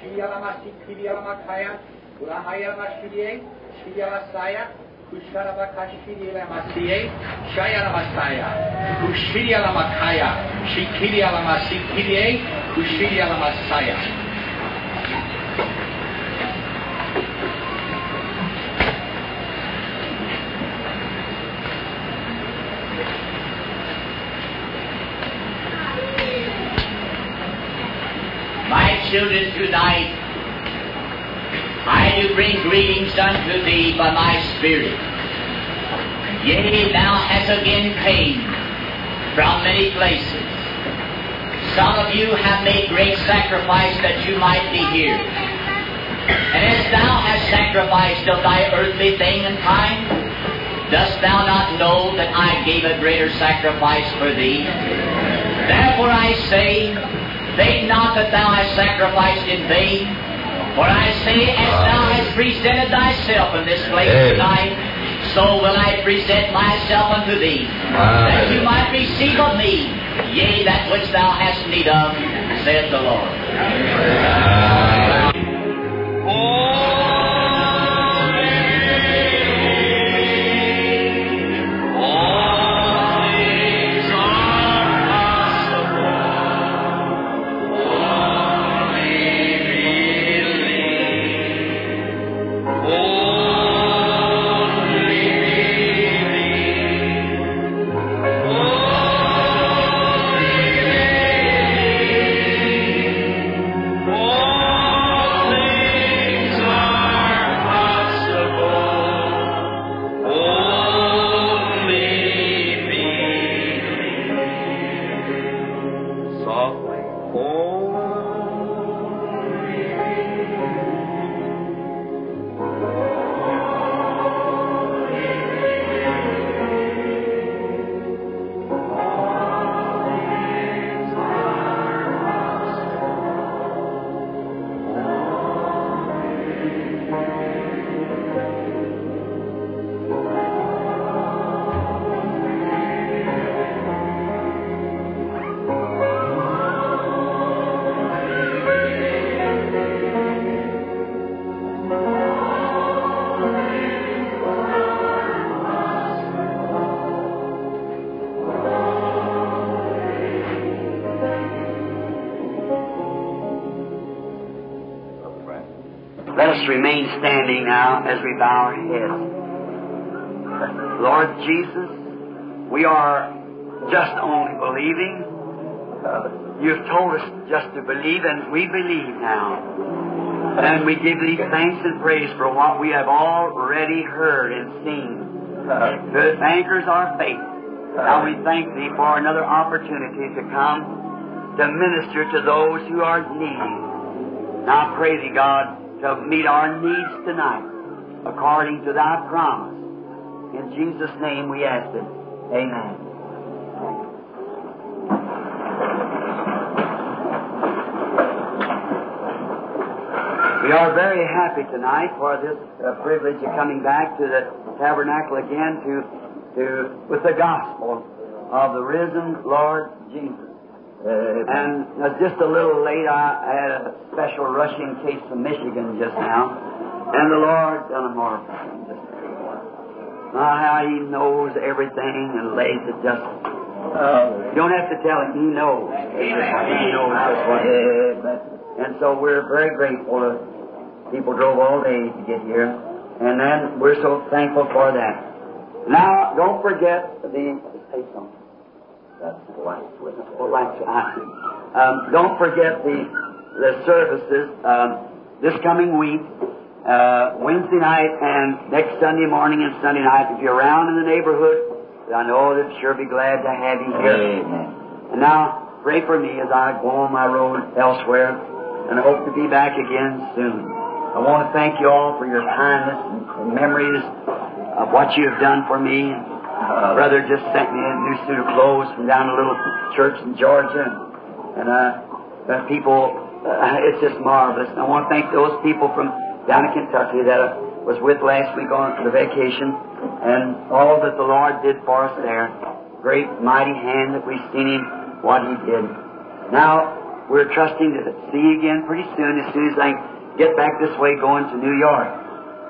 Şiyalamaz siktir yalamak hayat, kula hayalamaz şiriyey, şiyalamaz sayat, kuşaraba kaşkir yalamaz siyey, şayalamaz sayat, kuşir yalamaz hayat, şikir yalamaz siktiriyey, kuşir yalamaz sayat. Children, tonight I do bring greetings unto thee by my spirit. Yea, thou hast again came from many places. Some of you have made great sacrifice that you might be here. And as thou hast sacrificed of thy earthly thing and time, dost thou not know that I gave a greater sacrifice for thee? Therefore I say, think not that thou hast sacrificed in vain. For I say, as thou ah. hast presented thyself in this place Amen. tonight, so will I present myself unto thee, ah. that you might receive of me, yea, that which thou hast need of, saith the Lord. Let now as we bow our heads. Lord Jesus, we are just only believing. Uh, you've told us just to believe, and we believe now. And we give thee thanks and praise for what we have already heard and seen. Uh, that anchors our faith. Now we thank thee for another opportunity to come to minister to those who are needy. Now I pray thee, God, to meet our needs tonight according to thy promise. In Jesus' name we ask it. Amen. We are very happy tonight for this uh, privilege of coming back to the tabernacle again to, to with the gospel of the risen Lord Jesus. And uh, just a little late, I had a special rushing case from Michigan just now, and the Lord done a. Uh, how He knows everything and lays it just. You don't have to tell Him; He knows. He knows just what. And so we're very grateful. To, people drove all day to get here, and then we're so thankful for that. Now, don't forget the. Say something. That's, um, don't forget the the services um, this coming week, uh, Wednesday night and next Sunday morning and Sunday night. If you're around in the neighborhood, I know they'd sure be glad to have you here. And now pray for me as I go on my road elsewhere, and I hope to be back again soon. I want to thank you all for your kindness and memories of what you have done for me. Uh, brother just sent me a new suit of clothes from down a little church in Georgia, and uh, the people, uh, it's just marvelous. And I want to thank those people from down in Kentucky that I was with last week on the vacation, and all that the Lord did for us there. Great mighty hand that we've seen Him, what He did. Now, we're trusting to see again pretty soon, as soon as I get back this way going to New York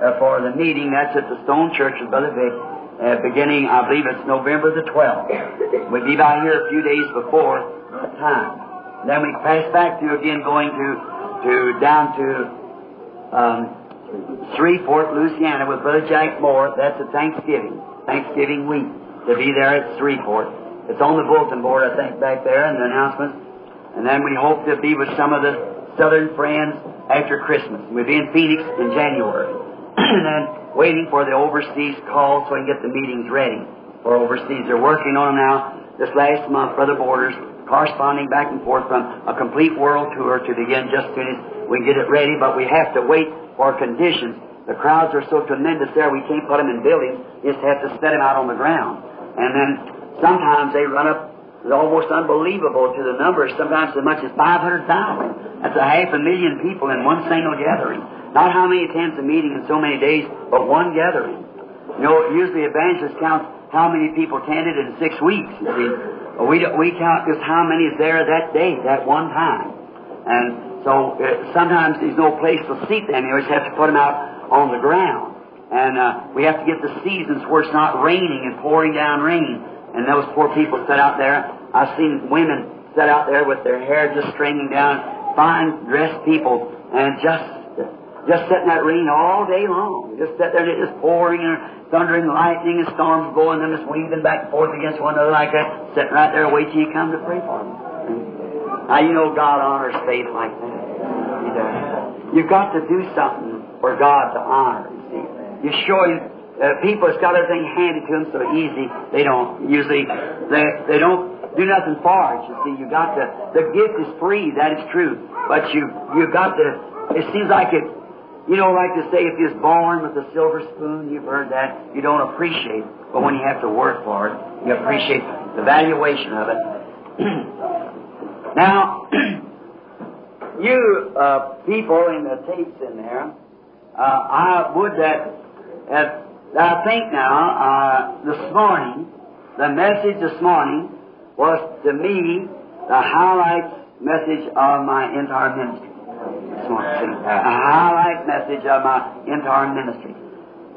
uh, for the meeting. That's at the Stone Church with Brother Vic, uh, beginning, I believe it's November the 12th. We'll be by here a few days before that time. Then we pass back to again going to, to down to um, Shreveport, Louisiana with Brother Jack Moore. That's a Thanksgiving, Thanksgiving week to be there at Shreveport. It's on the bulletin board, I think, back there in the announcement. And then we hope to be with some of the southern friends after Christmas. We'll be in Phoenix in January. and then waiting for the overseas call so we can get the meetings ready for overseas. They're working on them now. This last month, Brother Borders, corresponding back and forth from a complete world tour to begin just as soon as we get it ready, but we have to wait for conditions. The crowds are so tremendous there, we can't put them in buildings, just have to set them out on the ground. And then sometimes they run up it's almost unbelievable to the numbers, sometimes as much as 500,000. That's a half a million people in one single gathering. Not how many attends a meeting in so many days, but one gathering. You know, usually evangelist counts how many people attended in six weeks, you see. We, we count just how many is there that day, that one time. And so uh, sometimes there's no place to seat them. You always have to put them out on the ground. And uh, we have to get the seasons where it's not raining and pouring down rain and those poor people sat out there. I've seen women sat out there with their hair just stringing down, fine dressed people, and just just sitting that rain all day long. Just sat there, just pouring and thundering, lightning, and storms blowing, them just weaving back and forth against one another like that, sitting right there, wait till you come to pray for them. Now you know God honors faith like that. He does. You've got to do something for God to honor. You see, you show Him uh, people that's got everything handed to them so easy, they don't usually, they, they don't do nothing for it, you see. You got to, the gift is free, that is true. But you, you got to, it seems like it, you know, like to say if you're born with a silver spoon, you've heard that, you don't appreciate. But when you have to work for it, you appreciate the valuation of it. now, you uh, people in the tapes in there, uh, I would that, that I think now, uh, this morning, the message this morning was to me the highlight message of my entire ministry. This morning, a highlight message of my entire ministry.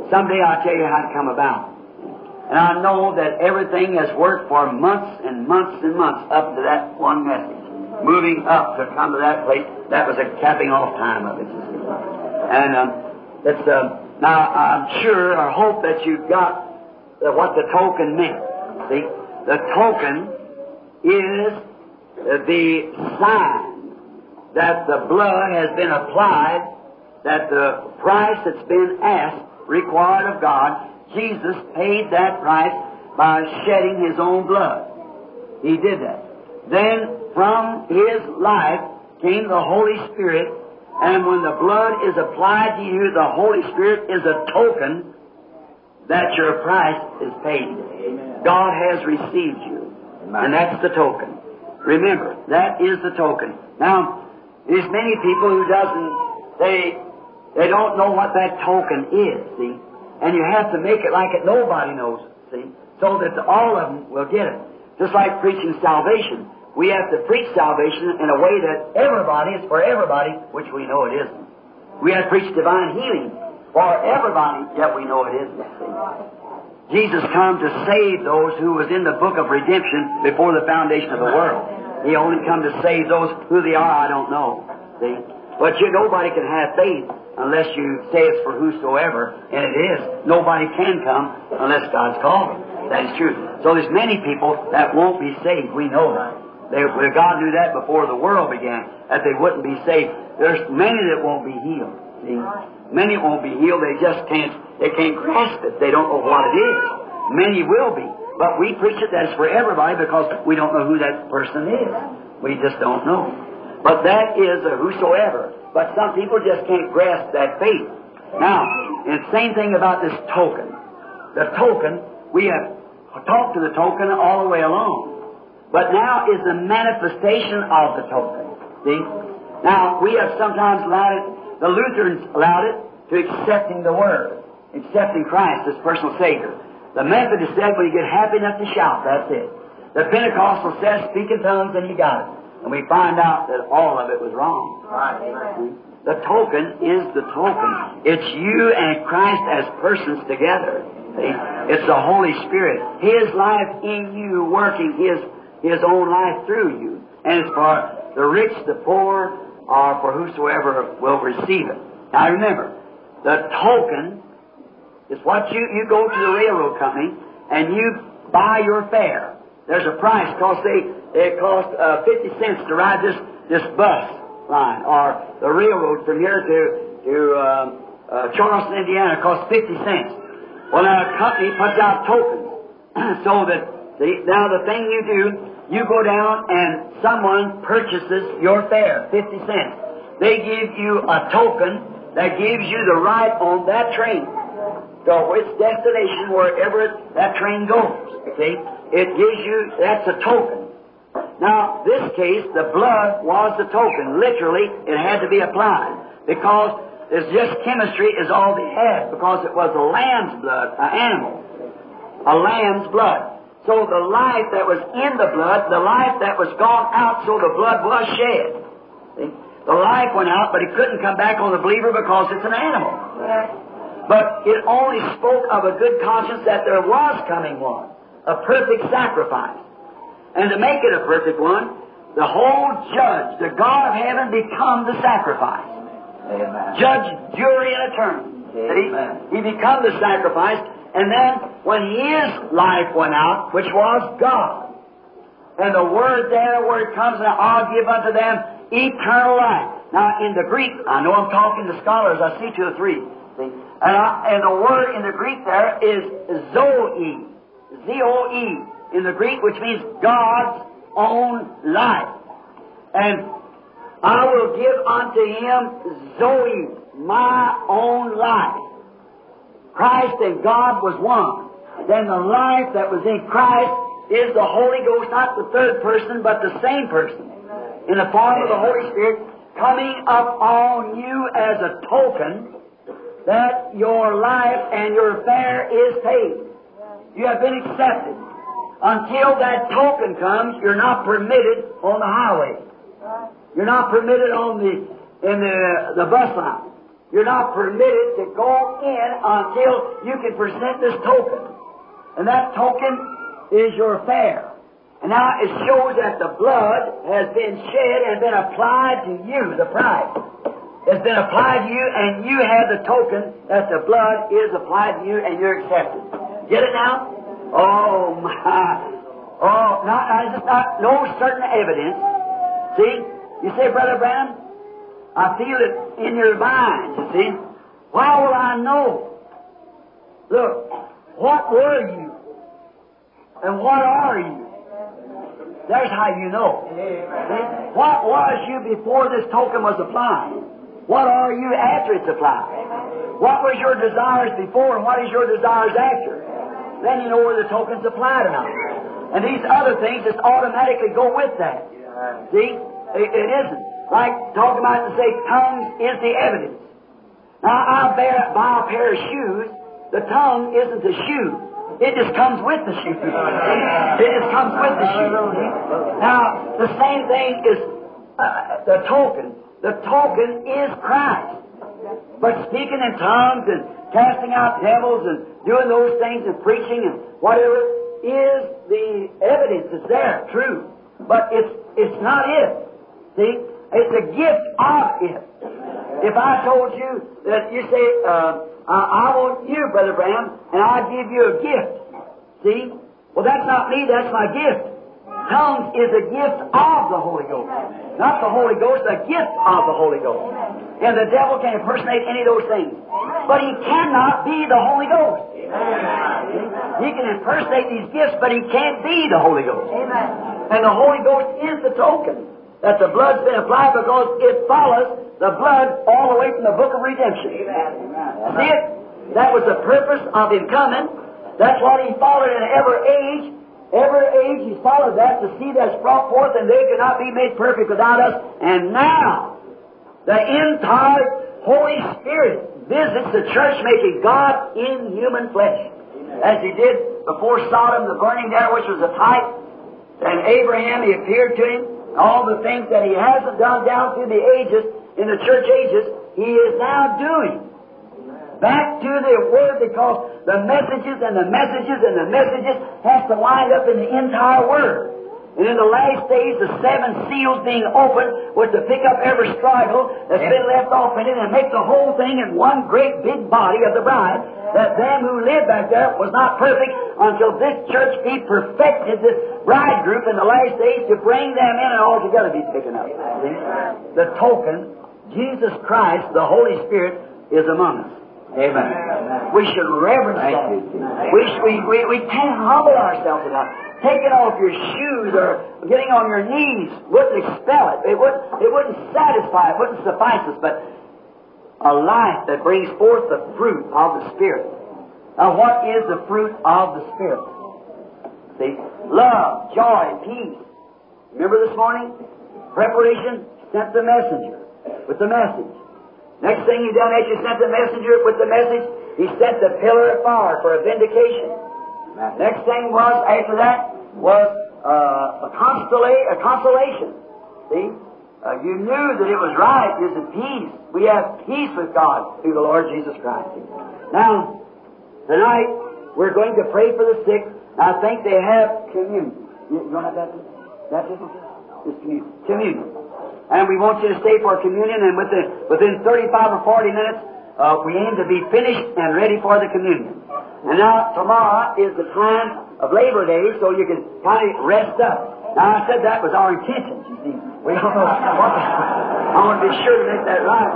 Someday I'll tell you how it come about. And I know that everything has worked for months and months and months up to that one message. Moving up to come to that place, that was a capping off time of it. And um, it's uh, now, I'm sure or hope that you've got what the token meant. See, the token is the sign that the blood has been applied, that the price that's been asked, required of God, Jesus paid that price by shedding His own blood. He did that. Then from His life came the Holy Spirit and when the blood is applied to you, the Holy Spirit is a token that your price is paid. Amen. God has received you. Amen. And that's the token. Remember, that is the token. Now, there's many people who doesn't, they, they don't know what that token is, see? And you have to make it like it nobody knows, see? So that all of them will get it. Just like preaching salvation we have to preach salvation in a way that everybody is for everybody, which we know it isn't. We have to preach divine healing for everybody, yet we know it isn't. Jesus come to save those who was in the book of redemption before the foundation of the world. He only come to save those who they are, I don't know. See? But you, nobody can have faith unless you say it's for whosoever, and it is. Nobody can come unless God's called. That is true. So there's many people that won't be saved. We know that. They, God knew that before the world began, that they wouldn't be saved. There's many that won't be healed. See? Many won't be healed. They just can't, they can't grasp it. They don't know what it is. Many will be. But we preach it that's for everybody because we don't know who that person is. We just don't know. But that is a whosoever. But some people just can't grasp that faith. Now, and same thing about this token. The token, we have talked to the token all the way along. But now is the manifestation of the token. See? Now, we have sometimes allowed it, the Lutherans allowed it to accepting the Word, accepting Christ as personal Savior. The Methodist said when you get happy enough to shout, that's it. The Pentecostal says speak in tongues and you got it. And we find out that all of it was wrong. The token is the token. It's you and Christ as persons together. See? It's the Holy Spirit. His life in you working His, His own life through you. And it's for the rich, the poor, or for whosoever will receive it. Now remember, the token is what you, you go to the railroad company and you buy your fare. There's a price because they, it costs uh, 50 cents to ride this, this bus line or the railroad from here to, to uh, uh, Charlestown, Indiana costs 50 cents. Well, now a company puts out tokens so that the, now the thing you do, you go down and someone purchases your fare, 50 cents. They give you a token that gives you the right on that train to its destination wherever that train goes. See? It gives you, that's a token. Now, this case, the blood was the token. Literally, it had to be applied because it's just chemistry is all they had because it was a lamb's blood, an animal, a lamb's blood. So the life that was in the blood, the life that was gone out, so the blood was shed. See? The life went out, but it couldn't come back on the believer because it's an animal. But it only spoke of a good conscience that there was coming one, a perfect sacrifice. And to make it a perfect one, the whole judge, the God of heaven, become the sacrifice. Amen. Judge, jury, and attorney. Amen. He become the sacrifice, and then when his life went out, which was God, and the word there where it comes, and I'll give unto them eternal life. Now, in the Greek, I know I'm talking to scholars, I see two or three. See? And, I, and the word in the Greek there is Zoe. Z-O-E in the Greek, which means God's own life. And I will give unto him Zoe, my own life. Christ and God was one. Then the life that was in Christ is the Holy Ghost, not the third person, but the same person, in the form of the Holy Spirit, coming up on you as a token that your life and your fare is paid. You have been accepted. Until that token comes, you're not permitted on the highway. You're not permitted on the in the the bus line. You're not permitted to go in until you can present this token. And that token is your fare. And now it shows that the blood has been shed and been applied to you, the price. Has been applied to you, and you have the token that the blood is applied to you and you're accepted. Get it now? Oh my. Oh, not, not, not no certain evidence. See? You say, Brother Branham, I feel it in your mind, you see. Why will I know? Look, what were you? And what are you? There's how you know. See? What was you before this token was applied? What are you after it's applied? What was your desires before and what is your desires after? Then you know where the token's applied or not. And these other things just automatically go with that. See? It, it isn't. Like talking about to say tongues is the evidence. Now I bear, buy a pair of shoes. The tongue isn't the shoe. It just comes with the shoe. It just comes with the shoe. Now the same thing is uh, the token. The token is Christ. But speaking in tongues and casting out devils and doing those things and preaching and whatever is the evidence is there, true. But it's it's not it. See? It's a gift of it. If I told you that you say, uh, I, I want you, Brother Branham, and I give you a gift. See? Well, that's not me, that's my gift. Tongues is a gift of the Holy Ghost. Not the Holy Ghost, a gift of the Holy Ghost. And the devil can impersonate any of those things. But he cannot be the Holy Ghost. He can impersonate these gifts, but he can't be the Holy Ghost. And the Holy Ghost is the token that the blood's been applied because it follows the blood all the way from the book of redemption. See it? That was the purpose of him coming. That's what he followed in every age. Every age he followed that to see that's brought forth and they cannot be made perfect without us. And now, the entire Holy Spirit visits the church making God in human flesh. As he did before Sodom, the burning there, which was a type. And Abraham, he appeared to him. All the things that He hasn't done down through the ages, in the church ages, He is now doing. Back to the Word because the messages and the messages and the messages has to wind up in the entire Word. And in the last days, the seven seals being opened was to pick up every straggle that's been left off in it and make the whole thing in one great big body of the bride. That them who lived back there was not perfect until this church be perfected, this bride group in the last days, to bring them in and all together be taken up. The token, Jesus Christ, the Holy Spirit, is among us. Amen. We should reverence Thank that. you. We, we, we, we can't humble ourselves enough. Taking off your shoes or getting on your knees wouldn't expel it. It wouldn't, it wouldn't satisfy, it wouldn't suffice us. But a life that brings forth the fruit of the Spirit. Now, what is the fruit of the Spirit? See? Love, joy, peace. Remember this morning? Preparation sent the messenger with the message. Next thing he done after he sent the messenger with the message, he sent the pillar of fire for a vindication. Next thing was, after that, was uh, a, consola- a consolation. See? Uh, you knew that it was right. There's a peace. We have peace with God through the Lord Jesus Christ. Now, tonight, we're going to pray for the sick. I think they have communion. You, want to have baptism? Baptism? Just communion. Communion. And we want you to stay for communion, and within, within 35 or 40 minutes, uh, we aim to be finished and ready for the communion. And now, tomorrow is the time of Labor Day, so you can kind of rest up. Now, I said that was our intention, you see. We know I want to be sure to make that right.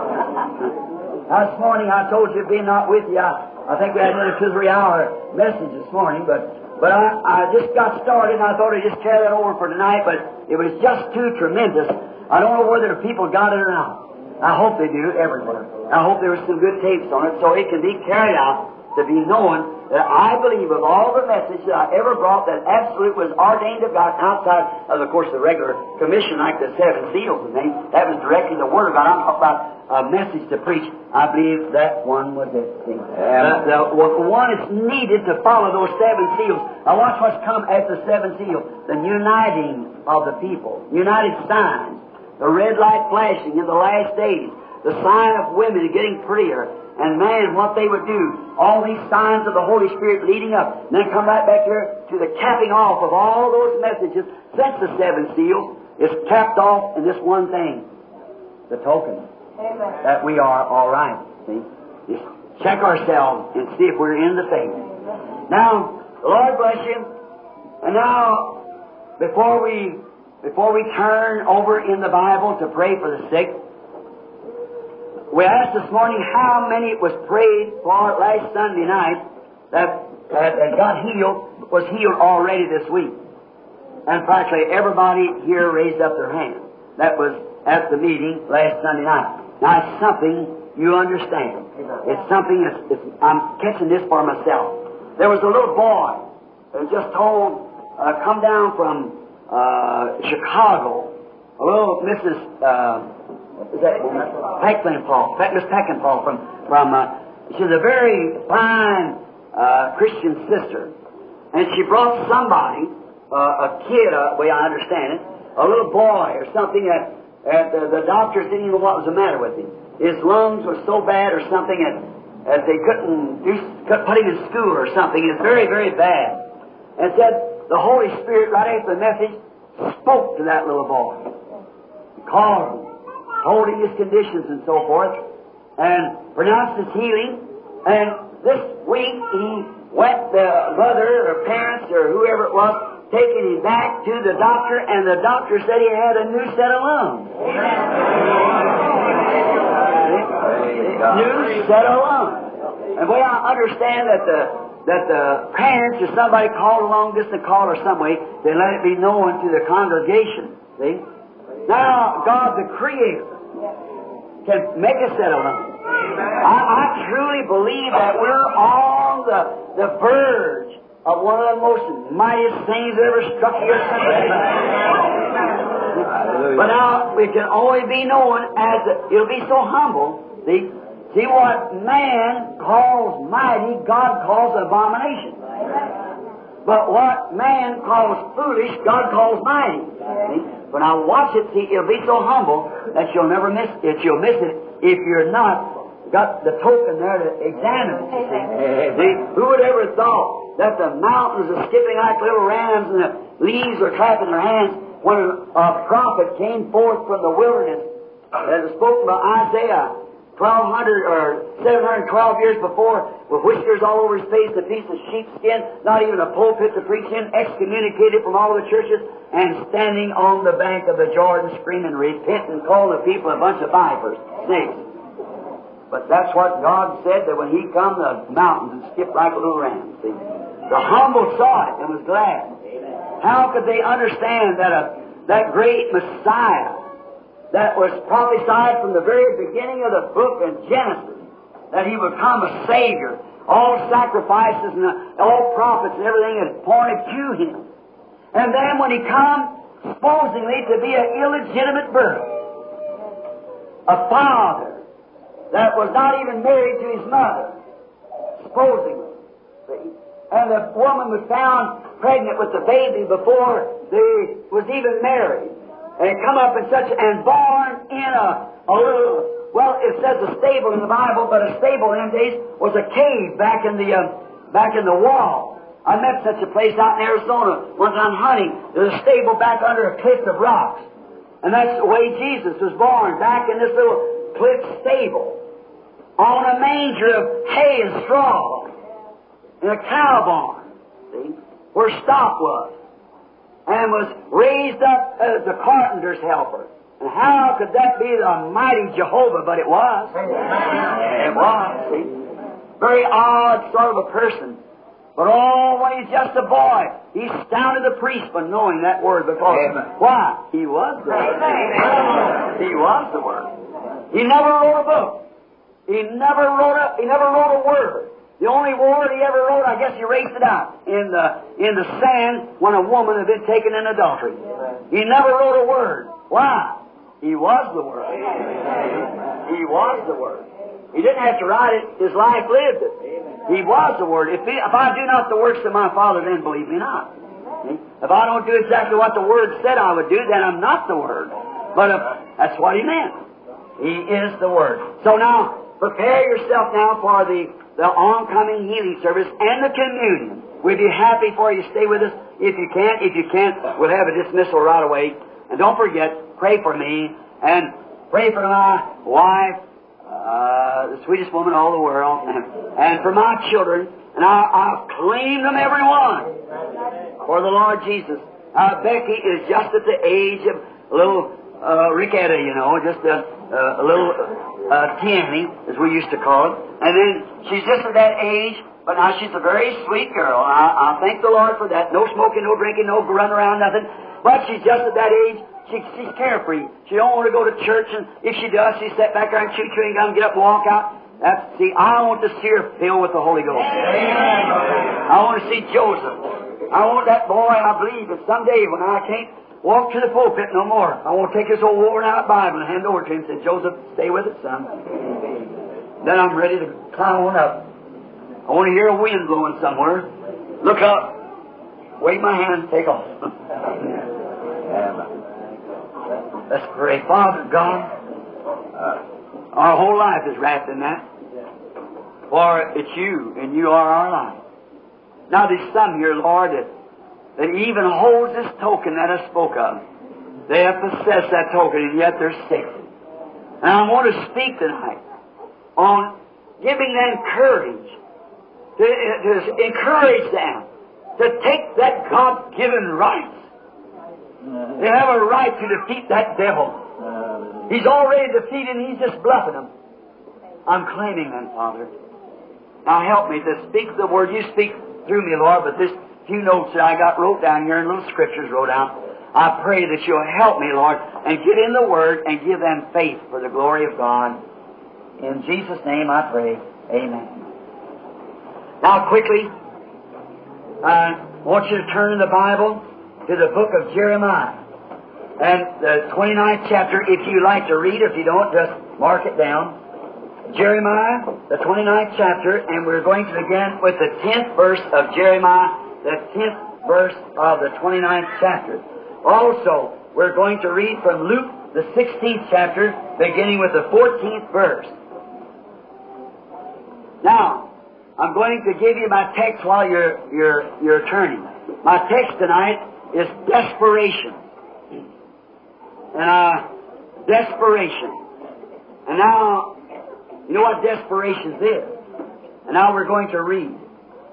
This morning I told you, being not with you, I, I think we had another two three hour message this morning, but but I, I just got started and I thought I'd just carry that over for tonight, but it was just too tremendous. I don't know whether the people got it or not. I hope they do everywhere. I hope there was some good tapes on it so it can be carried out to be known that I believe of all the messages I ever brought that absolute was ordained of God outside of, of course, the regular commission like the seven seals and things. That was directly the Word of God. I'm talking about a message to preach. I believe that one was it. Uh, the, one is needed to follow those seven seals. Now watch what's come after the seven seals. The uniting of the people. United signs. The red light flashing in the last days. The sign of women getting prettier and man, what they would do. All these signs of the Holy Spirit leading up. And then come right back here to the capping off of all those messages since the seven seals is capped off in this one thing. The token. Amen. That we are all right. See? Just check ourselves and see if we're in the faith. Now, the Lord bless you. And now, before we before we turn over in the Bible to pray for the sick, we asked this morning how many it was prayed for last Sunday night that, that, that got healed, was healed already this week. And practically everybody here raised up their hand. That was at the meeting last Sunday night. Now it's something you understand. It's something that's, it's, I'm catching this for myself. There was a little boy that was just told, uh, come down from uh, Chicago, a little Mrs. Uh, is that Peckinpah, Miss Peckinpah from from. Uh, she's a very fine uh, Christian sister, and she brought somebody, uh, a kid, uh, the way I understand it, a little boy or something that, that uh, the doctors didn't even know what was the matter with him. His lungs were so bad or something that, that they couldn't do, could put him in school or something. It's very, very bad. And said the Holy Spirit right after the message spoke to that little boy, called him him his conditions and so forth, and pronounced his healing. And this week he went, the mother or parents or whoever it was, taking him back to the doctor, and the doctor said he had a new set of lungs. New set of lungs. And way I understand that the that the parents or somebody called along just to call or some way, they let it be known to the congregation. See? Now, God the Creator can make a set alone. I, I truly believe that we're on the, the verge of one of the most mightiest things that ever struck the earth. But now, we can only be known as, a, it'll be so humble. See, see what man calls mighty, God calls abomination. But what man calls foolish, God calls mighty. See? But now watch it, see, it'll be so humble that you'll never miss it. You'll miss it if you're not got the token there to examine it. See? See, who would ever thought that the mountains are skipping like little rams and the leaves are clapping their hands when a prophet came forth from the wilderness that was spoken by Isaiah 1200 or 712 years before, with whiskers all over his face, a piece of sheepskin, not even a pulpit to preach in, excommunicated from all the churches, and standing on the bank of the Jordan screaming, repent and call the people a bunch of vipers, snakes. But that's what God said, that when He come, the mountains would skip like a little ram. See? The humble saw it and was glad. How could they understand that a, that great Messiah that was prophesied from the very beginning of the book in Genesis, that he would come a Savior. All sacrifices and all prophets and everything had pointed to him. And then when he come, supposedly to be an illegitimate birth, a father that was not even married to his mother, supposedly. And the woman was found pregnant with the baby before they was even married and come up in such and born in a, a little well it says a stable in the Bible, but a stable in them days was a cave back in the uh, back in the wall. I met such a place out in Arizona once I'm hunting. There's a stable back under a cliff of rocks. And that's the way Jesus was born, back in this little cliff stable. On a manger of hay and straw. In a cow barn. See? Where stock was and was raised up as the carpenter's helper. And how could that be the mighty Jehovah? But it was. It was, see. Very odd sort of a person. But oh, always just a boy. He astounded the priest by knowing that word because Amen. why? He was the word. He was the word. He never wrote a book. He never wrote a he never wrote a word. The only word he ever wrote, I guess he erased it out in the in the sand when a woman had been taken in adultery. He never wrote a word. Why? He was the word. He was the word. He didn't have to write it. His life lived it. He was the word. If, he, if I do not the works of my Father, then believe me not. If I don't do exactly what the Word said I would do, then I'm not the Word. But if, that's what He meant. He is the Word. So now, prepare yourself now for the, the oncoming healing service and the communion. We'd be happy for you to stay with us if you can't, If you can't, we'll have a dismissal right away. And don't forget, pray for me and pray for my wife, uh, the sweetest woman in all the world, and for my children. And I, I'll claim them every one for the Lord Jesus. Now, Becky is just at the age of little uh, Ricketta, you know, just a, uh, a little uh, Tierney, as we used to call it. And then she's just at that age, but now she's a very sweet girl. I, I thank the Lord for that. No smoking, no drinking, no running around, nothing. But she's just at that age. She, she's carefree. She don't want to go to church, and if she does, she sit back there and chew chewing gum, get up and walk out. That's see. I want to see her filled with the Holy Ghost. I want to see Joseph. I want that boy. I believe that someday when I can't walk to the pulpit no more, I want to take this old worn out Bible and hand it over to him and say, Joseph, stay with it, son. Then I'm ready to climb on up. I want to hear a wind blowing somewhere. Look up. Wave my hand. Take off. Let's pray. Father God, uh, our whole life is wrapped in that. For it's you, and you are our life. Now there's some here, Lord, that, that even holds this token that I spoke of. They have possessed that token, and yet they're sick. And I want to speak tonight on giving them courage, to, to encourage them to take that God-given right. They have a right to defeat that devil. He's already defeated and he's just bluffing them. I'm claiming them, Father. Now help me to speak the word. You speak through me, Lord, but this few notes that I got wrote down here and little scriptures wrote down, I pray that you'll help me, Lord, and get in the word and give them faith for the glory of God. In Jesus' name I pray. Amen. Now quickly, I want you to turn in the Bible to the book of Jeremiah. And the 29th chapter, if you like to read, if you don't, just mark it down. Jeremiah, the 29th chapter, and we're going to begin with the 10th verse of Jeremiah, the 10th verse of the 29th chapter. Also, we're going to read from Luke, the 16th chapter, beginning with the 14th verse. Now, I'm going to give you my text while you're, you're, you're turning. My text tonight is desperation. And, uh, desperation. And now, you know what desperation is? And now we're going to read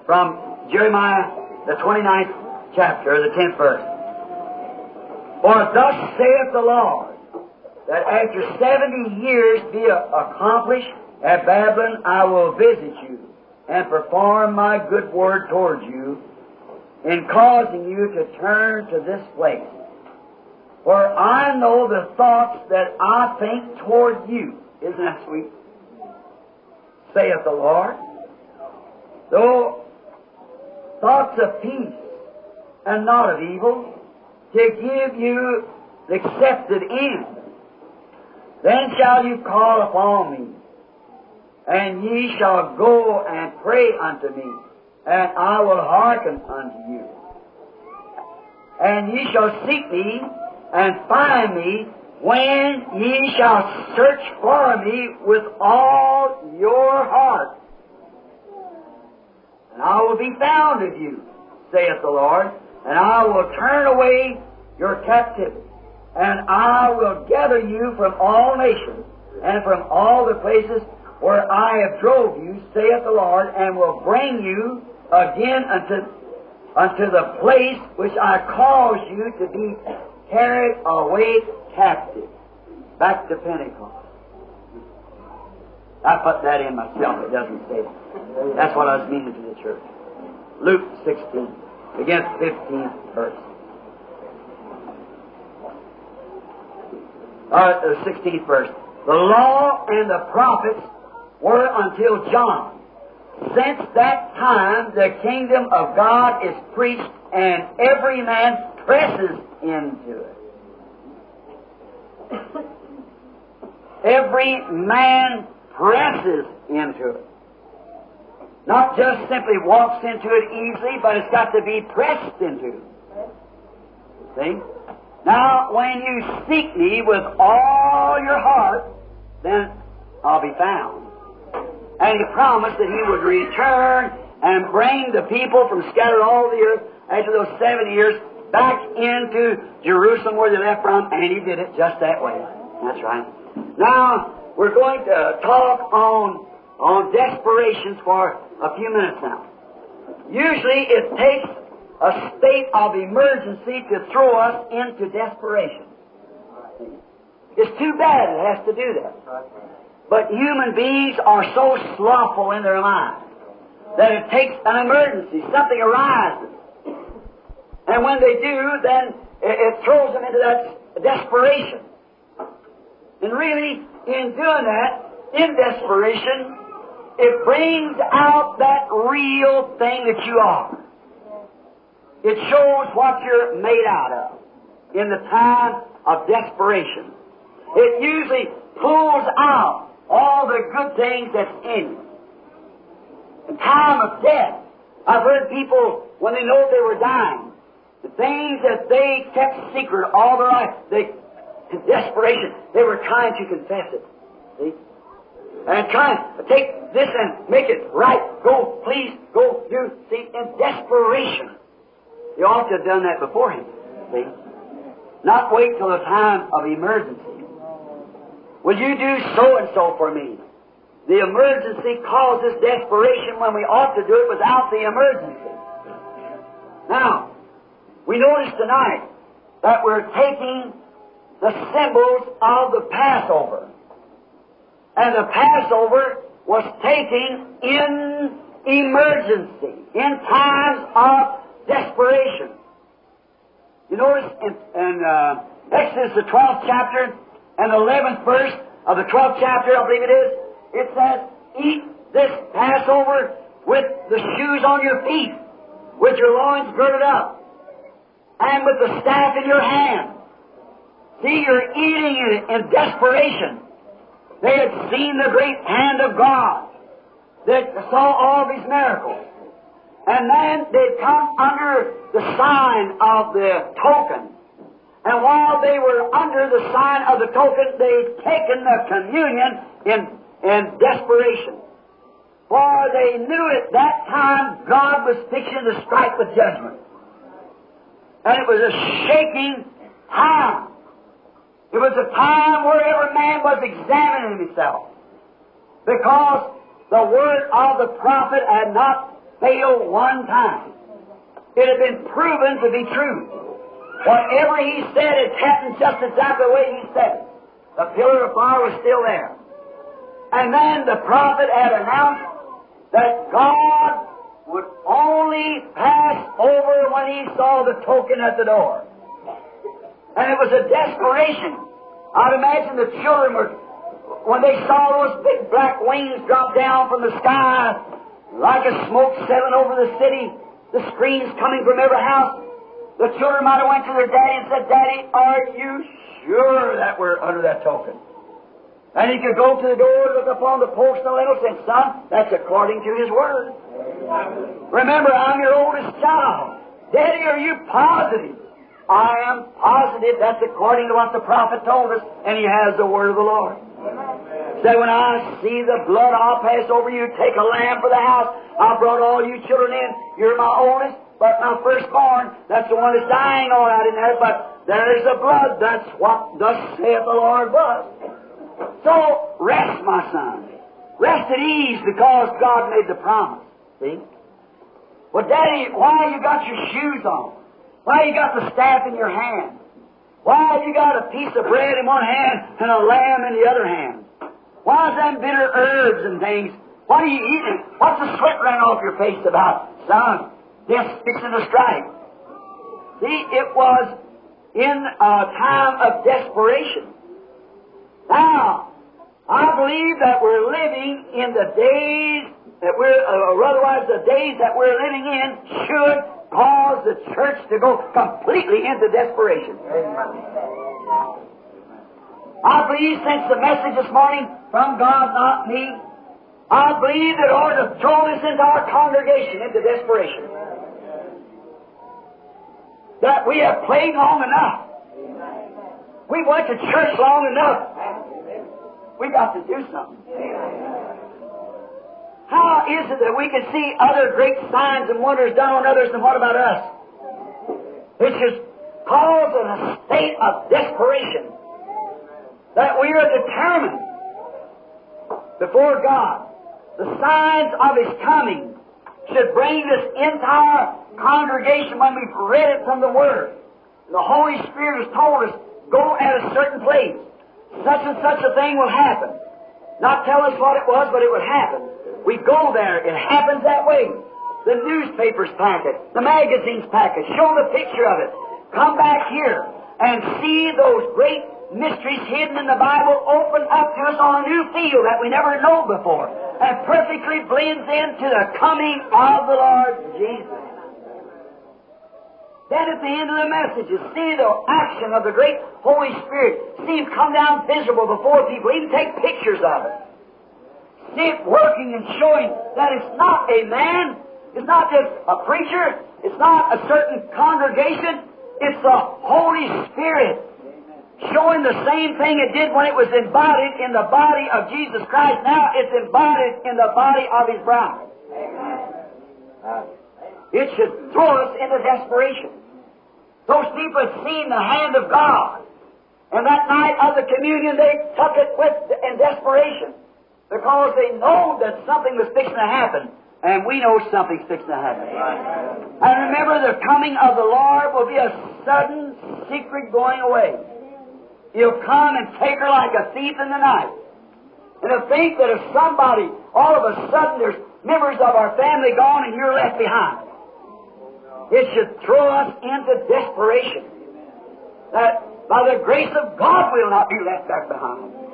from Jeremiah, the 29th chapter, the 10th verse. For thus saith the Lord, that after seventy years be accomplished at Babylon, I will visit you and perform my good word towards you in causing you to turn to this place. For I know the thoughts that I think toward you. Isn't that sweet? Saith the Lord. Though thoughts of peace and not of evil, to give you the accepted end. Then shall you call upon me, and ye shall go and pray unto me, and I will hearken unto you. And ye shall seek me and find me when ye shall search for me with all your heart. And I will be found of you, saith the Lord, and I will turn away your captivity. And I will gather you from all nations and from all the places where I have drove you, saith the Lord, and will bring you again unto, unto the place which I caused you to be carried away captive. Back to Pentecost. I put that in myself, it doesn't say it. That's what I was meaning to the church. Luke 16, against 15th verse. uh, the 16th verse. The law and the prophets were until John. Since that time, the kingdom of God is preached, and every man presses into it. every man presses into it. Not just simply walks into it easily, but it's got to be pressed into. See? Now, when you seek me with all your heart, then I'll be found. And he promised that he would return and bring the people from scattered all the earth after those seven years back into Jerusalem where they left from, and he did it just that way. That's right. Now, we're going to talk on, on desperations for a few minutes now. Usually it takes a state of emergency to throw us into desperation. It's too bad it has to do that. But human beings are so slothful in their minds that it takes an emergency. Something arises. And when they do, then it, it throws them into that desperation. And really, in doing that, in desperation, it brings out that real thing that you are. It shows what you're made out of in the time of desperation. It usually pulls out all the good things that's in you. In time of death, I've heard people, when they know they were dying, the things that they kept secret all their life, they, in desperation, they were trying to confess it. See? And trying to take this and make it right. Go, please, go, do. See, in desperation. You ought to have done that before him. See? Not wait till the time of emergency. Will you do so and so for me? The emergency causes desperation when we ought to do it without the emergency. Now, we notice tonight that we're taking the symbols of the Passover. And the Passover was taken in emergency, in times of desperation. You notice in, in uh, Exodus, the 12th chapter, and the 11th verse of the 12th chapter, I believe it is, it says, Eat this Passover with the shoes on your feet, with your loins girded up, and with the staff in your hand. See, you're eating it in desperation. They had seen the great hand of God that saw all these miracles. And then they come under the sign of the token. And while they were under the sign of the token, they'd taken the communion in, in desperation. For they knew at that time God was fixing to strike with judgment. And it was a shaking time. It was a time where every man was examining himself. Because the word of the prophet had not failed one time. It had been proven to be true. Whatever he said, it happened just exactly the way he said it. The pillar of fire was still there. And then the prophet had announced that God would only pass over when he saw the token at the door. And it was a desperation. I'd imagine the children were, when they saw those big black wings drop down from the sky, like a smoke settling over the city, the screams coming from every house, the children might have went to their daddy and said, Daddy, are you sure that we're under that token? And he could go to the door, look upon the post and the and say, Son, that's according to his word. Remember, I'm your oldest child. Daddy, are you positive? I am positive that's according to what the prophet told us, and he has the word of the Lord. Say, when I see the blood, I'll pass over you. Take a lamb for the house. I brought all you children in. You're my oldest, but my firstborn, that's the one that's dying all out in there. But there's the blood. That's what thus saith the Lord was. So rest, my son. Rest at ease because God made the promise. See? Well, Daddy, why you got your shoes on? Why you got the staff in your hand? Why you got a piece of bread in one hand and a lamb in the other hand? Why is them bitter herbs and things? What are you eating? What's the sweat running off your face about? Son, this fixing a strike. See, it was in a time of desperation. Now, I believe that we're living in the days that we're, or otherwise the days that we're living in should cause the church to go completely into desperation. I believe since the message this morning from God, not me, I believe that ought to throw this into our congregation into desperation. That we have played long enough. We went to church long enough. We got to do something. How is it that we can see other great signs and wonders done on others, and what about us? It should cause a state of desperation that we are determined before God. The signs of His coming should bring this entire congregation when we've read it from the Word. The Holy Spirit has told us, go at a certain place. Such and such a thing will happen. Not tell us what it was, but it would happen. We go there. It happens that way. The newspapers pack it. The magazines pack it. Show the picture of it. Come back here and see those great mysteries hidden in the Bible open up to us on a new field that we never know before and perfectly blends into the coming of the Lord Jesus. Then at the end of the message, you see the action of the great Holy Spirit. See Him come down visible before people. Even take pictures of it. See it working and showing that it's not a man, it's not just a preacher, it's not a certain congregation, it's the Holy Spirit showing the same thing it did when it was embodied in the body of Jesus Christ. Now it's embodied in the body of His bride. Uh, it should throw us into desperation. Those people had seen the hand of God. And that night of the communion, they took it with in desperation because they know that something was fixing to happen. And we know something's fixing to happen. And remember, the coming of the Lord will be a sudden, secret going away. He'll come and take her like a thief in the night. And to think that if somebody, all of a sudden, there's members of our family gone and you're left behind. It should throw us into desperation. That by the grace of God we'll not be left back behind.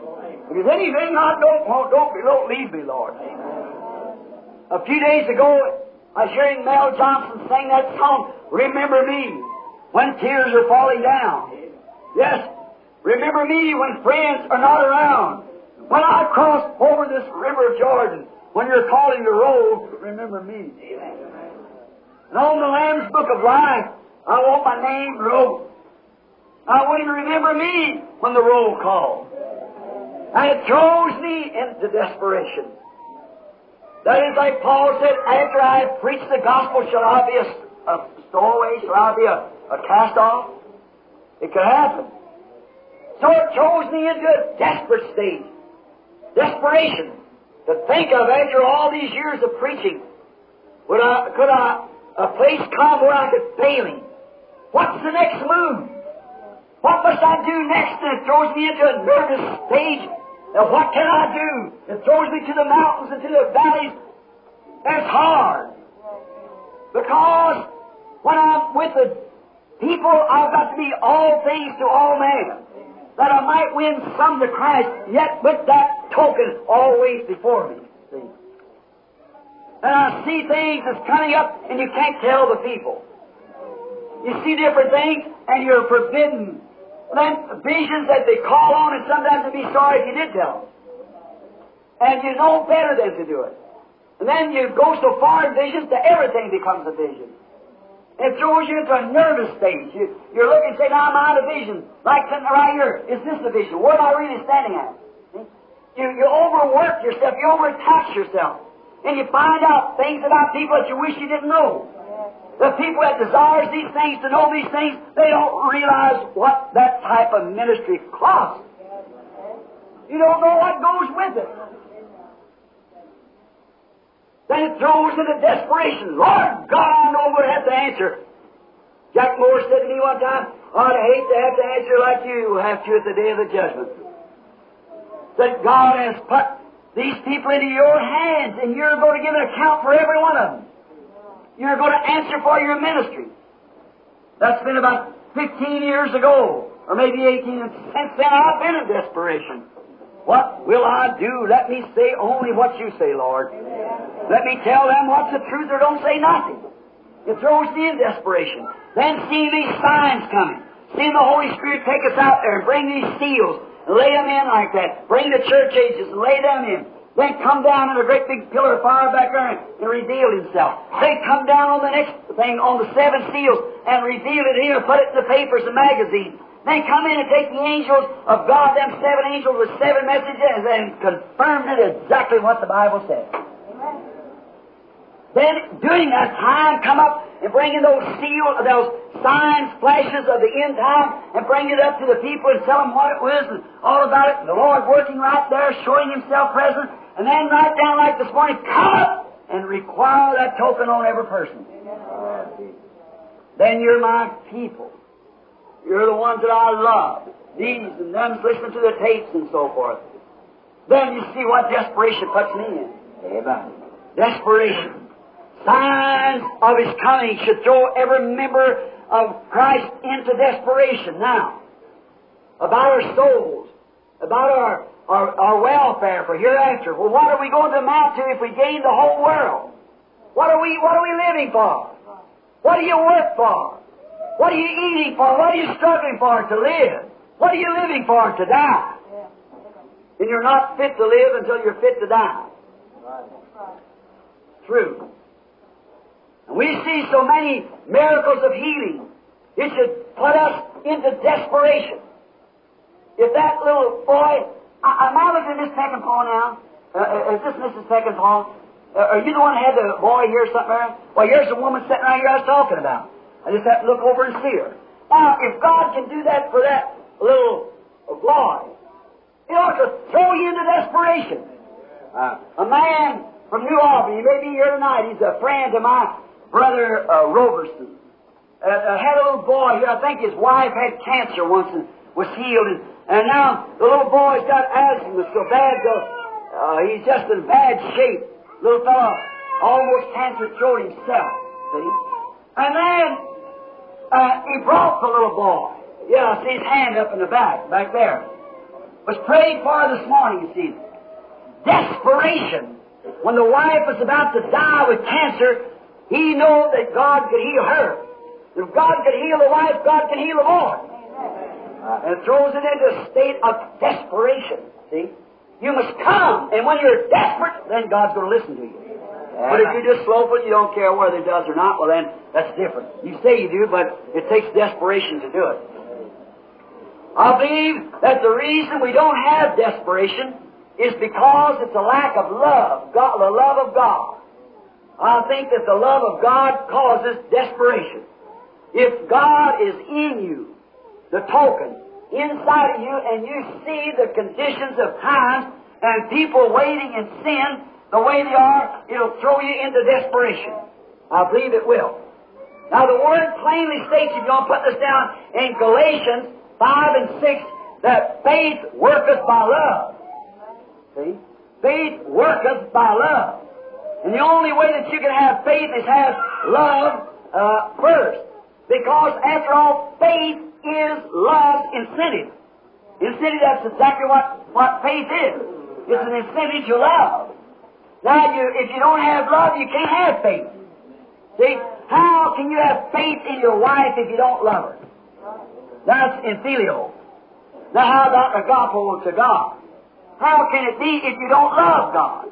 If anything I don't want, don't, don't leave me, Lord. A few days ago, I was hearing Mel Johnson sing that song, Remember Me, when tears are falling down. Yes, remember me when friends are not around. When I cross over this river of Jordan, when you're calling the roll, remember me. And on the Lamb's Book of Life, I want my name wrote. I want him to remember me when the roll call. And it throws me into desperation. That is like Paul said, after I have preached the gospel, shall I be a, a stowaway? Shall I be a, a cast off? It could happen. So it throws me into a desperate state. Desperation. To think of after all these years of preaching, would I, could I, a place come where I could fail him? What's the next move? What must I do next? And it throws me into a nervous stage. Now what can I do? It throws me to the mountains and to the valleys. That's hard. Because when I'm with the people, I've got to be all things to all men that I might win some to Christ, yet with that token always before me. And I see things that's coming up, and you can't tell the people. You see different things, and you're forbidden. Then visions that they call on, and sometimes they'd be sorry if you did tell them. And you know better than to do it. And then you go so far in visions that everything becomes a vision. It throws you into a nervous stage. You, you're looking and say, now I'm out of vision. Like sitting right here. Is this the vision? Where am I really standing at? You, you overwork yourself. You overtax yourself. And you find out things about people that you wish you didn't know. The people that desires these things, to know these things, they don't realize what that type of ministry costs. You don't know what goes with it. Then it throws into desperation. Lord God, I know we'll have to answer. Jack Moore said to me one time, I'd hate to have to answer like you have to at the day of the judgment. That God has put these people into your hands and you're going to give an account for every one of them. You're going to answer for your ministry. That's been about 15 years ago, or maybe 18, and since then I've been in desperation. What will I do? Let me say only what you say, Lord. Let me tell them what's the truth or don't say nothing. It throws me in desperation. Then seeing these signs coming, seeing the Holy Spirit take us out there and bring these seals, and lay them in like that, bring the church ages and lay them in. Then come down in a great big pillar of fire back there and reveal himself. Then come down on the next thing, on the seven seals, and reveal it here, put it in the papers and magazines. Then come in and take the angels of God, them seven angels with seven messages, and confirm it exactly what the Bible says. Then, during that time, come up and bring in those seals, those signs, flashes of the end time, and bring it up to the people and tell them what it was and all about it. And The Lord working right there, showing Himself present, and then right down like this morning, come up and require that token on every person. Then you're my people. You're the ones that I love. These and them listening to the tapes and so forth. Then you see what desperation puts me in. Amen. Desperation. Signs of His coming should throw every member of Christ into desperation now. About our souls, about our, our, our welfare for hereafter. Well, what are we going to amount to if we gain the whole world? What are we, what are we living for? What do you work for? What are you eating for? What are you struggling for to live? What are you living for to die? And you're not fit to live until you're fit to die. True. And we see so many miracles of healing. It should put us into desperation. If that little boy, I, am I looking at Miss Peckinpah now? Uh, is this Mrs. Peckinpah? Uh, are you the one that had the boy here somewhere? Well, here's the woman sitting right here I was talking about. I just have to look over and see her. Now, if God can do that for that little boy, he ought to throw you into desperation. Uh, a man from New Albany, he may be here tonight, he's a friend of my brother uh, Roberson. Uh, uh, had a little boy here, I think his wife had cancer once and was healed, and, and now the little boy's got asthma so bad, uh, he's just in bad shape. Little fellow almost cancer cured himself, see? And then uh, he brought the little boy. Yeah, see his hand up in the back, back there. Was prayed for this morning, you see. Desperation. When the wife was about to die with cancer, he knew that God could heal her. If God could heal the wife, God can heal the boy. Uh, and throws it into a state of desperation. See? You must come, and when you're desperate, then God's going to listen to you. But if you're just slothful, you don't care whether it does or not, well then, that's different. You say you do, but it takes desperation to do it. I believe that the reason we don't have desperation is because it's a lack of love, God, the love of God. I think that the love of God causes desperation. If God is in you, the token, inside of you, and you see the conditions of times and people waiting in sin the way they are, it'll throw you into desperation. I believe it will. Now the Word plainly states, if you want to put this down in Galatians 5 and 6, that faith worketh by love. See? Faith worketh by love. And the only way that you can have faith is have love uh, first. Because after all, faith is love's incentive. Incentive, that's exactly what, what faith is. It's an incentive to love. Now, you, if you don't have love, you can't have faith. See, how can you have faith in your wife if you don't love her? That's in phileo. Now, how about agapo to God? How can it be if you don't love God?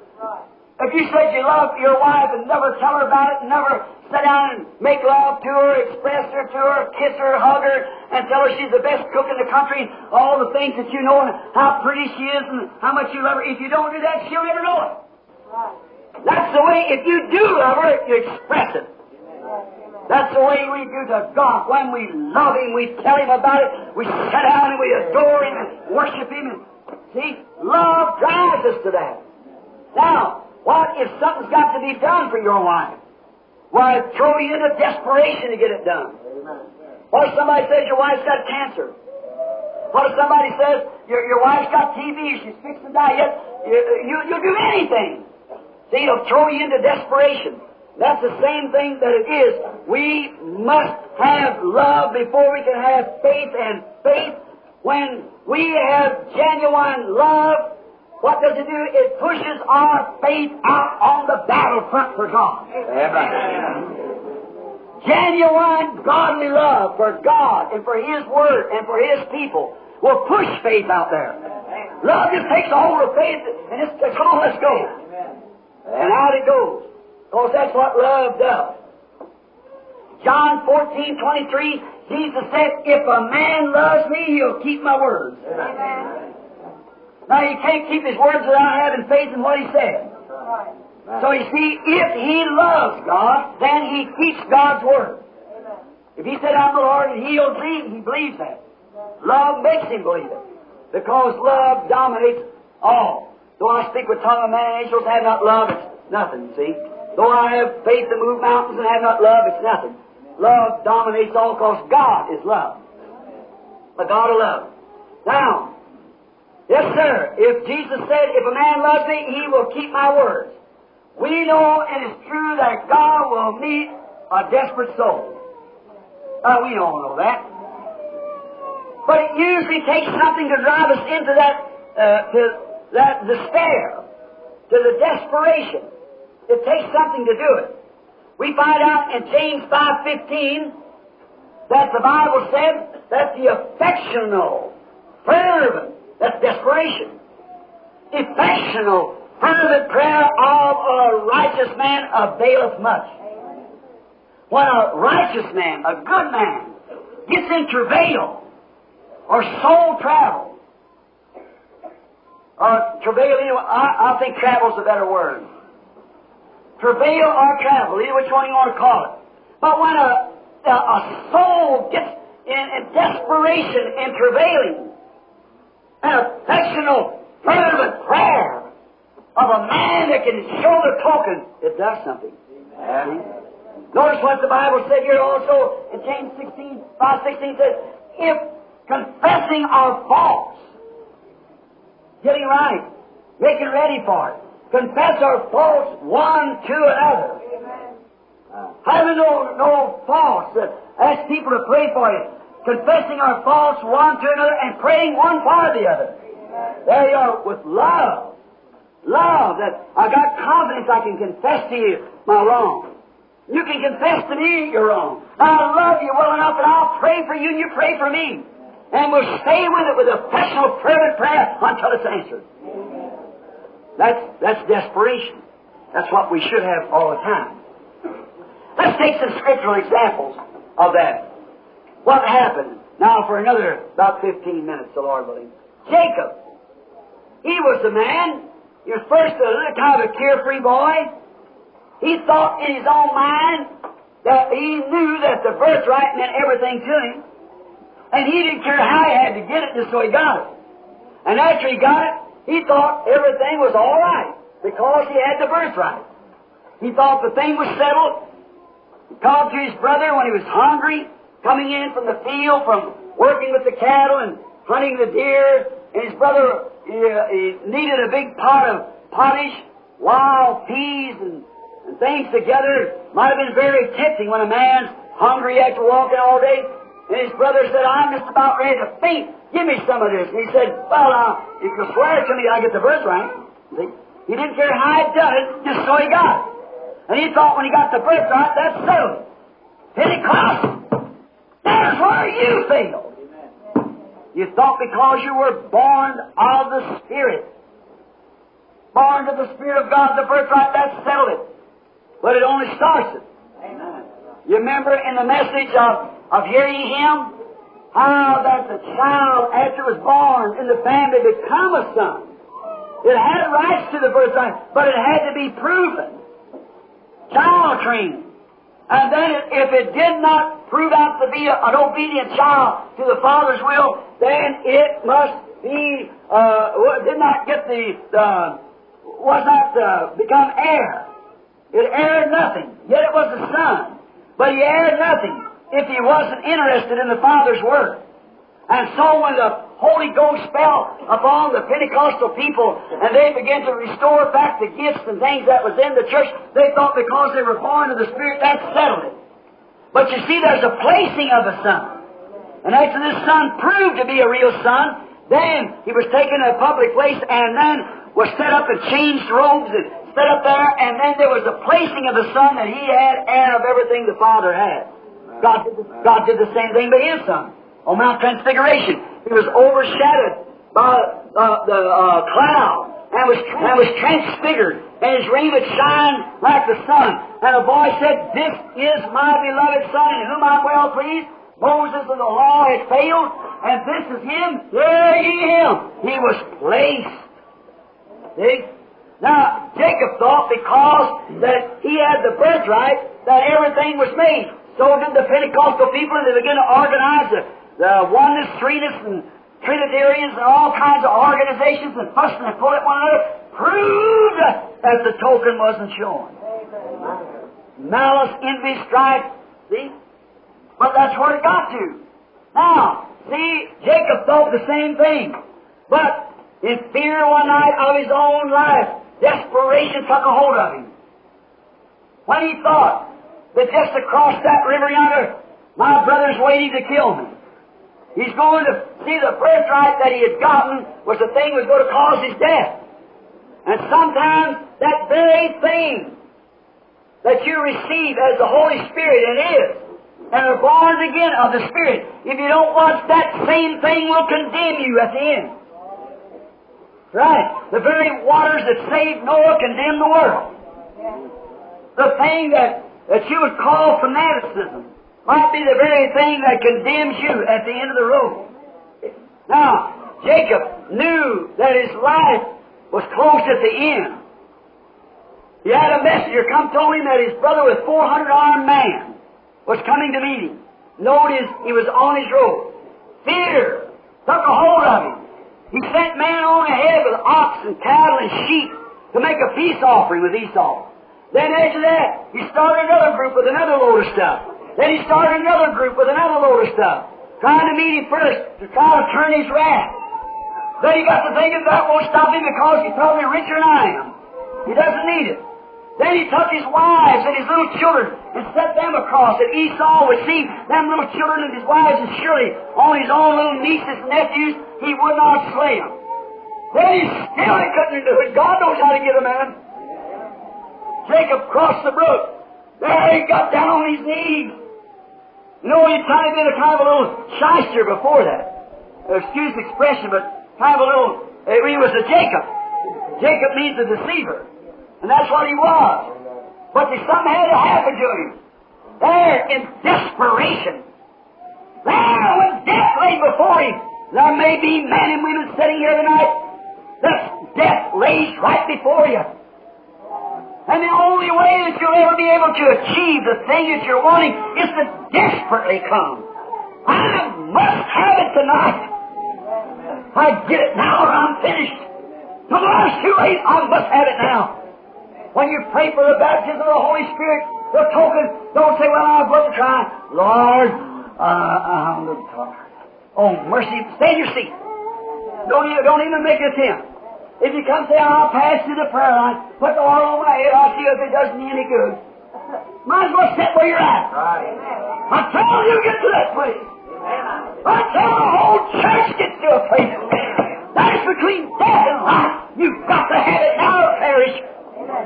If you said you love your wife and never tell her about it, and never sit down and make love to her, express her to her, kiss her, hug her, and tell her she's the best cook in the country, and all the things that you know, and how pretty she is, and how much you love her, if you don't do that, she'll never know it. That's the way, if you do love her, you express it. That's the way we do to God. When we love Him, we tell Him about it, we sit down and we adore Him and worship Him. And, see, love drives us to that. Now, what if something's got to be done for your wife? Why, throw you into desperation to get it done. What if somebody says your wife's got cancer? What if somebody says your, your wife's got TB, she's fixing to die yet? You, you, you'll do anything. See, it'll throw you into desperation. That's the same thing that it is. We must have love before we can have faith, and faith, when we have genuine love, what does it do? It pushes our faith out on the battlefront for God. Amen. Genuine godly love for God and for His Word and for His people will push faith out there. Love just takes a hold of faith and it's, come on, let's go. And out it goes. Because that's what love does. John 14, 23, Jesus said, If a man loves me, he'll keep my words. Amen. Now, you can't keep his words without having faith in what he said. So you see, if he loves God, then he keeps God's word. If he said, I'm the Lord, and he'll believe, he believes that. Love makes him believe it. Because love dominates all. Though I speak with tongue of man and angels, have not love, it's nothing, see? Though I have faith to move mountains and have not love, it's nothing. Love dominates all because God is love. The God of love. Now, yes, sir, if Jesus said, if a man loves me, he will keep my words. We know it's true that God will meet a desperate soul. Uh, we all know that. But it usually takes something to drive us into that, uh, to that despair, to the desperation. It takes something to do it. We find out in James 5.15 that the Bible said that the affectional, fervent, that's desperation, affectional, fervent prayer of a righteous man availeth much. When a righteous man, a good man, gets in travail or soul travel, or travail, anyway, I, I think travel's a better word travail or travel, either which one you want to call it. But when a, a, a soul gets in, in desperation and travailing, an affectional, fervent prayer of a man that can show the token, it does something. Amen. Notice what the Bible said here also in James 16, 5, 16 says, if confessing our faults, getting right, making ready for it, confess our faults one to another. Having no, no faults, uh, ask people to pray for you. Confessing our faults one to another and praying one for the other. There you are, with love. Love that I got confidence I can confess to you my wrong. You can confess to me you're wrong. I love you well enough that I'll pray for you and you pray for me. And we'll stay with it with a personal fervent prayer until it's answered. That's, that's desperation. That's what we should have all the time. Let's take some scriptural examples of that. What happened? Now for another about 15 minutes, the Lord willing. Jacob. He was the man. He was first a little kind of a carefree boy. He thought in his own mind that he knew that the birthright meant everything to him. And he didn't care how he had to get it just so he got it. And after he got it, he thought everything was all right because he had the birthright. He thought the thing was settled. He called to his brother when he was hungry, coming in from the field, from working with the cattle and hunting the deer. And his brother he, he needed a big pot of pottage, wild peas, and, and things together. Might have been very tempting when a man's hungry after walking all day. And his brother said, I'm just about ready to faint. Give me some of this. And he said, Well, uh, if you swear to me, I get the birthright. See? He didn't care how he'd done it, just so he got it. And he thought when he got the birthright, that's settled. Pentecost, that's where you failed. You thought because you were born of the Spirit, born of the Spirit of God, the birthright, that settled it. But it only starts it. You remember in the message of, of hearing Him, how that the child, after it was born in the family, become a son. It had rights to the birthright, but it had to be proven. Child training. And then if it did not prove out to be an obedient child to the Father's will, then it must be, uh, did not get the, was not uh, become heir. It heired nothing. Yet it was a son. But he heired nothing if he wasn't interested in the Father's work. And so when the Holy Ghost fell upon the Pentecostal people and they began to restore back the gifts and things that was in the church, they thought because they were born of the Spirit, that settled it. But you see, there's a placing of a son. And after this son proved to be a real son, then he was taken to a public place and then was set up and changed robes and set up there, and then there was a placing of the son that he had heir of everything the Father had. God, God did the same thing by his son on Mount Transfiguration. He was overshadowed by uh, the uh, cloud and was, and was transfigured, and his raiment shined like the sun. And a voice said, This is my beloved Son, in whom I'm well pleased. Moses and the law had failed, and this is him. Hear ye him. He was placed. See? Now, Jacob thought because that he had the birthright, that everything was made. So did the Pentecostal people, and they began to organize the the oneness, threeness, and Trinitarians, and all kinds of organizations, and fussing and pulling at one another, proved that the token wasn't shown. Malice, envy, strife, see? But that's where it got to. Now, see, Jacob thought the same thing. But in fear one night of his own life, desperation took a hold of him. When he thought that just across that river yonder, my brother's waiting to kill me. He's going to see the first right that he had gotten was the thing that was going to cause his death. And sometimes that very thing that you receive as the Holy Spirit, and it is, and are born again of the Spirit, if you don't watch, that same thing will condemn you at the end. Right. The very waters that saved Noah condemn the world. The thing that, that you would call fanaticism might be the very thing that condemns you at the end of the road. Now, Jacob knew that his life was close at the end. He had a messenger come told him that his brother with 400 armed man was coming to meet him. Notice he was on his road. Fear took a hold of him. He sent men on ahead with ox and cattle and sheep to make a peace offering with Esau. Then after that, he started another group with another load of stuff. Then he started another group with another load of stuff, trying to meet him first to try to turn his wrath. Then he got to thinking that won't stop him because he's probably richer than I am. He doesn't need it. Then he took his wives and his little children and set them across that Esau would see them little children and his wives and surely on his own little nieces and nephews he would not slay them. Then he still he couldn't do it. God knows how to get a man. Jacob crossed the brook. There he got down on his knees. Know, he of been a kind of a little shyster before that. Excuse the expression, but kind of a little, uh, he was a Jacob. Jacob means a deceiver. And that's what he was. But something had to happen to him. There, in desperation. There, when death laid before Him. There may be men and women sitting here tonight that death lays right before you. And the only way that you'll ever be able to achieve the thing that you're wanting is to desperately come. I must have it tonight. I get it now or I'm finished. Tomorrow's too late. I must have it now. When you pray for the baptism of the Holy Spirit, the token, don't say, well, I've got to try. Lord, uh, I'm a little tired. Oh, mercy, stay in your seat. Don't don't even make an attempt. If you come say, I'll pass through the prayer line, put the oil on my head, I'll see if it does me any good. Might as well sit where you're at. Right. Until you get to that place. Until the whole church gets to a place. That's between death and life. You've got to have it now or perish.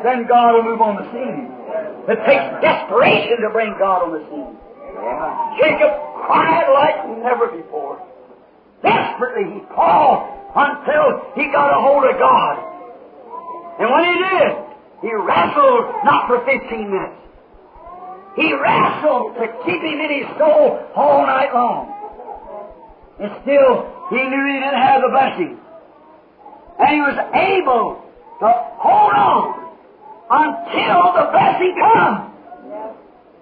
Then God will move on the scene. It takes desperation to bring God on the scene. Jacob cried like never before. Desperately he called until he got a hold of God. And when he did, he wrestled not for 15 minutes. He wrestled to keep him in his soul all night long. And still, he knew he didn't have the blessing. And he was able to hold on until the blessing come.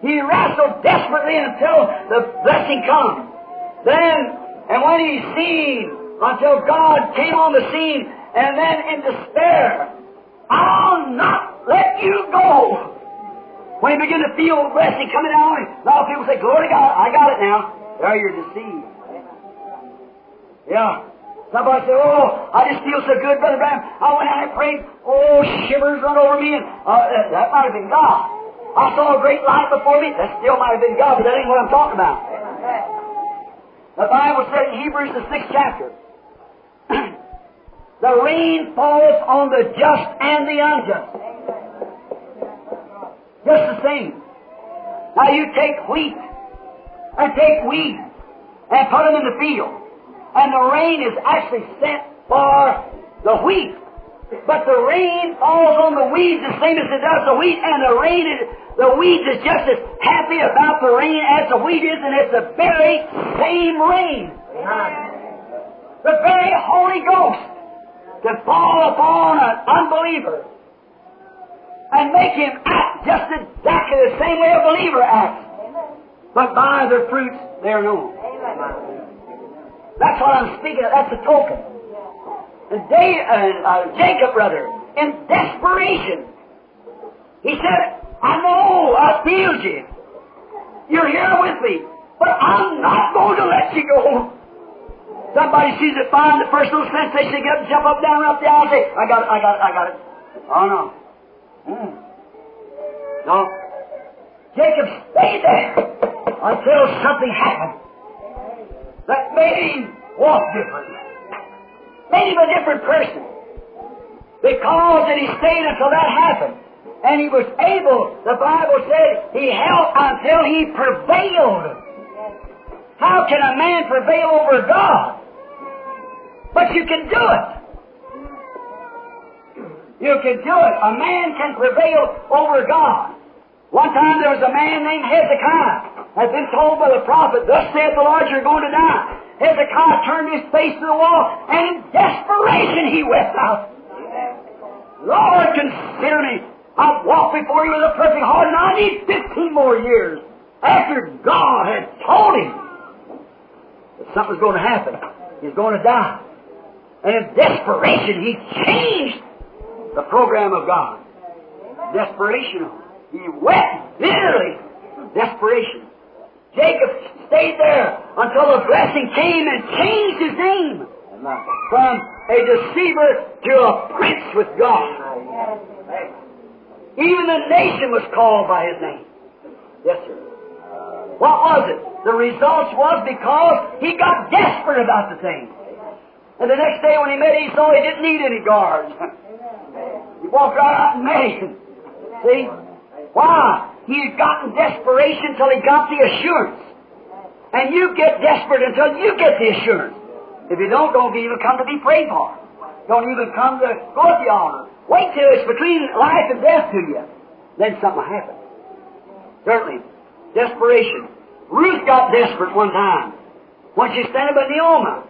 He wrestled desperately until the blessing come. Then, and when he seen, until God came on the scene, and then in despair, I'll not let you go. When he began to feel blessing coming down, a lot of people say, Glory to God, I got it now. There you're deceived. Yeah. Somebody said, Oh, I just feel so good, Brother Branham. I went out and prayed. Oh, shivers run over me. And uh, that, might have been God. I saw a great light before me. That still might have been God, but that ain't what I'm talking about. The Bible said in Hebrews, the sixth chapter, the rain falls on the just and the unjust. Just the same. Now you take wheat and take weeds and put them in the field. And the rain is actually sent for the wheat. But the rain falls on the weeds the same as it does the wheat, and the rain is, the weeds is just as happy about the rain as the wheat is, and it's the very same rain. The very Holy Ghost can fall upon an unbeliever and make him act just exactly the same way a believer acts. But by their fruits they're known. That's what I'm speaking of. That's a token. And uh, uh, Jacob, brother, in desperation, he said, I know I failed you. You're here with me, but I'm not going to let you go. Somebody sees it fine, the first little sensation, they get up, jump up, down, up the aisle, say, I got it, I got it, I got it. Oh, no. Mm. No. Jacob stayed there until something happened that made him walk differently. Made him a different person. Because that he stayed until that happened. And he was able, the Bible said, he held until he prevailed. How can a man prevail over God? But you can do it. You can do it. A man can prevail over God. One time there was a man named Hezekiah, had been told by the prophet, Thus saith the Lord, you're going to die. Hezekiah turned his face to the wall, and in desperation he wept out. Lord, consider me. I've walked before you with a perfect heart, and I need 15 more years. After God had told him that something's going to happen, he's going to die. And in desperation, he changed the program of God. Desperation. He wept bitterly. Desperation. Jacob stayed there until the blessing came and changed his name from a deceiver to a prince with God. Even the nation was called by his name. Yes, sir. What was it? The result was because he got desperate about the thing. And the next day when he met Esau, he didn't need any guards. he walked right out and met him. See? Why? He had gotten desperation until he got the assurance. And you get desperate until you get the assurance. If you don't, don't even come to be prayed for. Don't even come to go at the altar. Wait till it's between life and death to you. Then something will happen. Certainly. Desperation. Ruth got desperate one time. when she standing by Naomi?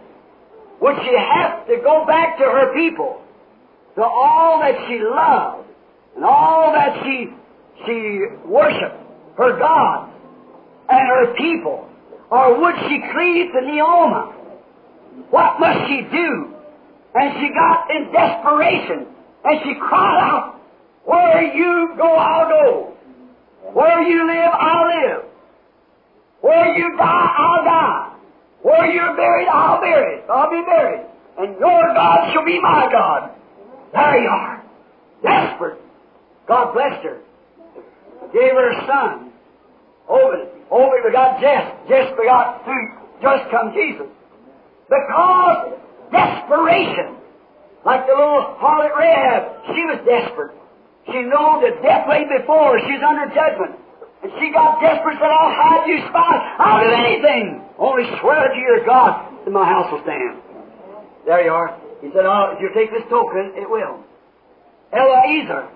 Would she have to go back to her people, to all that she loved, and all that she, she worshiped, her gods, and her people? Or would she cleave to Naomi? What must she do? And she got in desperation, and she cried out, Where you go, I'll go. Where you live, I'll live. Where you die, I'll die. You're buried, I'll bury. I'll be buried. And your God shall be my God. There you are. Desperate. God blessed her. Gave her a son. Obed. Obed begot Jess. Jess begot through just come Jesus. Because desperation. Like the little harlot Rahab, she was desperate. She knew that death lay before her. She's under judgment. And she got desperate said, I'll hide you spy. I'll do anything. Only swear to your God that my house will stand. There you are. He said, oh, if you take this token, it will. Eliezer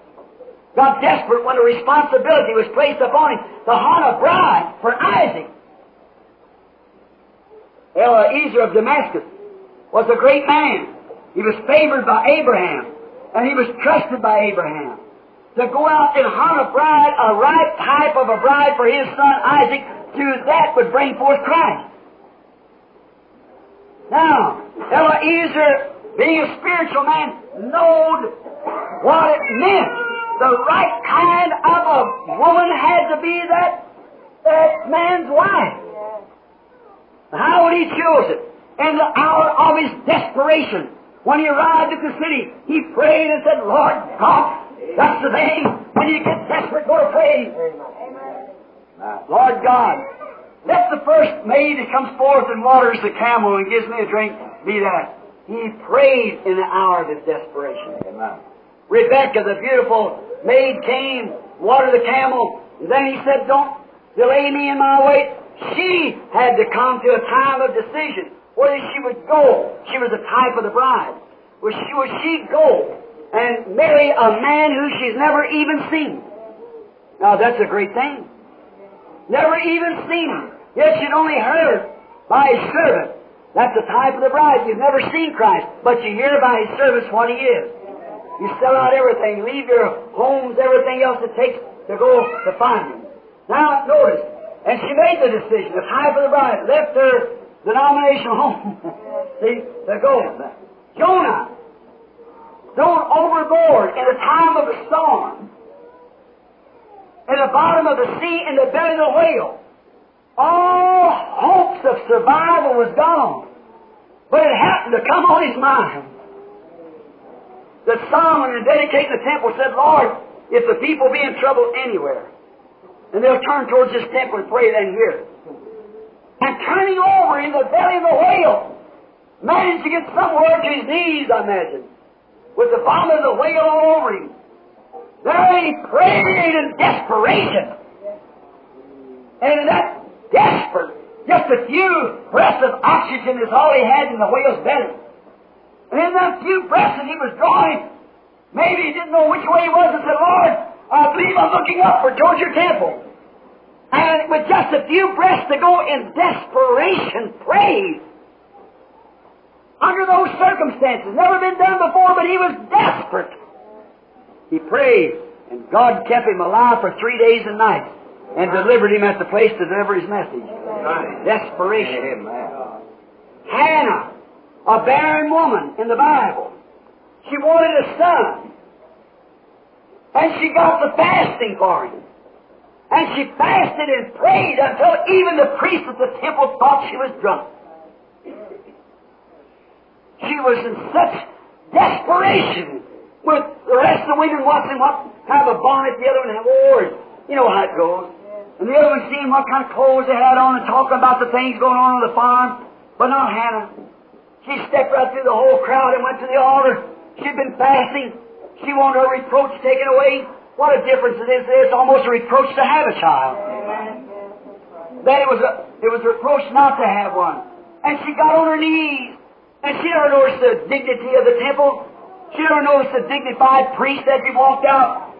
got desperate when the responsibility was placed upon him to hunt a bride for Isaac. Eliezer of Damascus was a great man. He was favored by Abraham, and he was trusted by Abraham to go out and hunt a bride, a right type of a bride for his son Isaac, through that would bring forth Christ. Now, Eliezer, being a spiritual man, knowed what it meant. The right kind of a woman had to be that, that man's wife. How would he choose it? In the hour of his desperation, when he arrived at the city, he prayed and said, Lord God, that's the thing. When you get desperate, go to pray. Lord God, let the first maid that comes forth and waters the camel and gives me a drink be that. He prayed in the hour of his desperation. Amen. Rebecca, the beautiful maid, came, watered the camel, and then he said, Don't delay me in my way. She had to come to a time of decision whether she would go. She was the type of the bride. Would she, would she go and marry a man who she's never even seen? Now that's a great thing. Never even seen him. Yet she'd only heard by his servant. That's the type of the bride. You've never seen Christ, but you hear by his servants what he is. You sell out everything, leave your homes, everything else it takes to go to find him. Now notice, and she made the decision. The type of the bride left her denominational home. See, to go. Jonah, thrown overboard in the time of a storm, in the bottom of the sea, in the belly of the whale. All hopes of survival was gone. But it happened to come on his mind. That Solomon, in dedicating the temple, said, Lord, if the people be in trouble anywhere, and they'll turn towards this temple and pray then here. And turning over in the belly of the whale, managed to get somewhere to his knees, I imagine, with the bottom of the whale all over him. There he prayed in desperation. And in that desperate, just a few breaths of oxygen is all he had in the whale's belly. And in that few breaths that he was drawing, maybe he didn't know which way he was and said, Lord, I believe I'm looking upward towards your temple. And with just a few breaths to go in desperation, prayed. Under those circumstances, never been done before, but he was desperate. He prayed, and God kept him alive for three days and nights, and delivered him at the place to deliver his message. Desperation. Hannah, a barren woman in the Bible, she wanted a son, and she got the fasting for him. And she fasted and prayed until even the priest at the temple thought she was drunk. She was in such desperation with the rest of the women watching what have a bonnet, the other one have oars. You know how it goes. And the other one seeing what kind of clothes they had on and talking about the things going on on the farm. But not Hannah. She stepped right through the whole crowd and went to the altar. She'd been fasting. She wanted her reproach taken away. What a difference it is. It's almost a reproach to have a child. Then it was a, it was a reproach not to have one. And she got on her knees. And she never noticed the dignity of the temple. She never noticed the dignified priest as he walked out.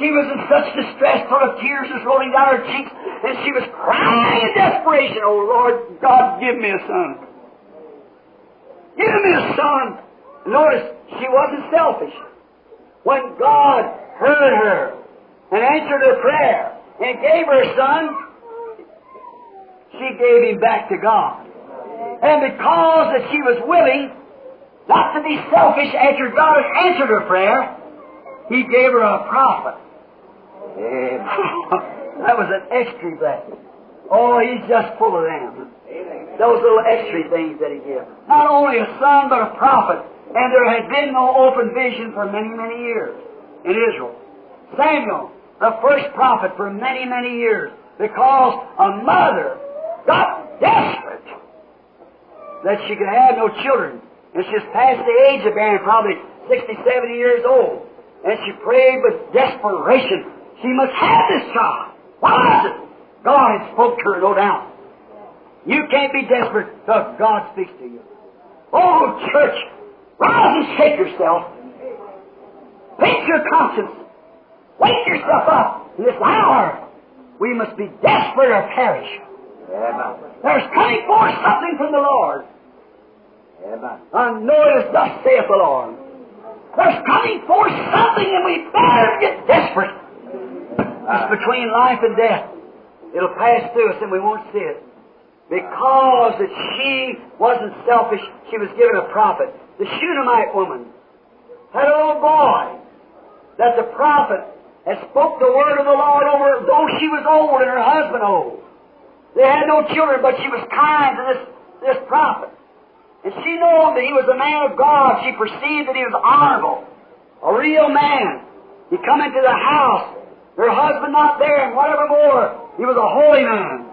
She was in such distress full of tears was rolling down her cheeks, and she was crying in desperation, Oh Lord God, give me a son. Give me a son. Notice, she wasn't selfish. When God heard her and answered her prayer and gave her a son, she gave him back to God. And because that she was willing not to be selfish after God had answered her prayer, He gave her a prophet. that was an extra blessing. Oh, He's just full of them. Those little extra things that He gives. Not only a son, but a prophet. And there had been no open vision for many, many years in Israel. Samuel, the first prophet for many, many years, because a mother got desperate that she could have no children. And she was past the age of bearing, probably 60, 70 years old. And she prayed with desperation. She must have this child. Why is it? God had spoke to her, no doubt. You can't be desperate till God speaks to you. Oh, church, rise and shake yourself. Pinch your conscience. Wake yourself up in this hour. We must be desperate or perish. There's coming forth something from the Lord. And notice, thus saith the Lord. There's coming forth something and we better get desperate. It's between life and death. It'll pass through us and we won't see it. Because that she wasn't selfish, she was given a prophet. The Shunammite woman a little boy that the prophet had spoke the word of the Lord over, her, though she was old and her husband old. They had no children, but she was kind to this, this prophet. And she knew that he was a man of God. She perceived that he was honorable, a real man. He come into the house, her husband not there, and whatever more, he was a holy man.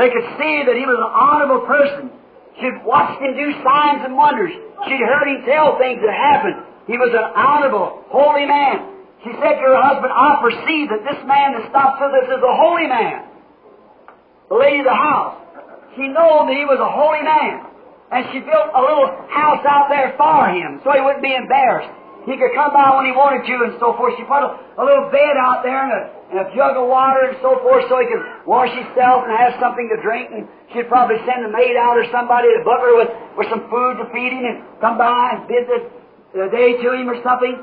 They could see that he was an honorable person. She'd watched him do signs and wonders. She'd heard him tell things that happened. He was an honorable, holy man. She said to her husband, I perceive that this man that stops with us is a holy man. The lady of the house. She knew that he was a holy man. And she built a little house out there for him so he wouldn't be embarrassed. He could come by when he wanted to and so forth. She put a, a little bed out there and a, and a jug of water and so forth so he could wash himself and have something to drink. And she'd probably send a maid out or somebody to butler with, with some food to feed him and come by and visit the, day to him or something.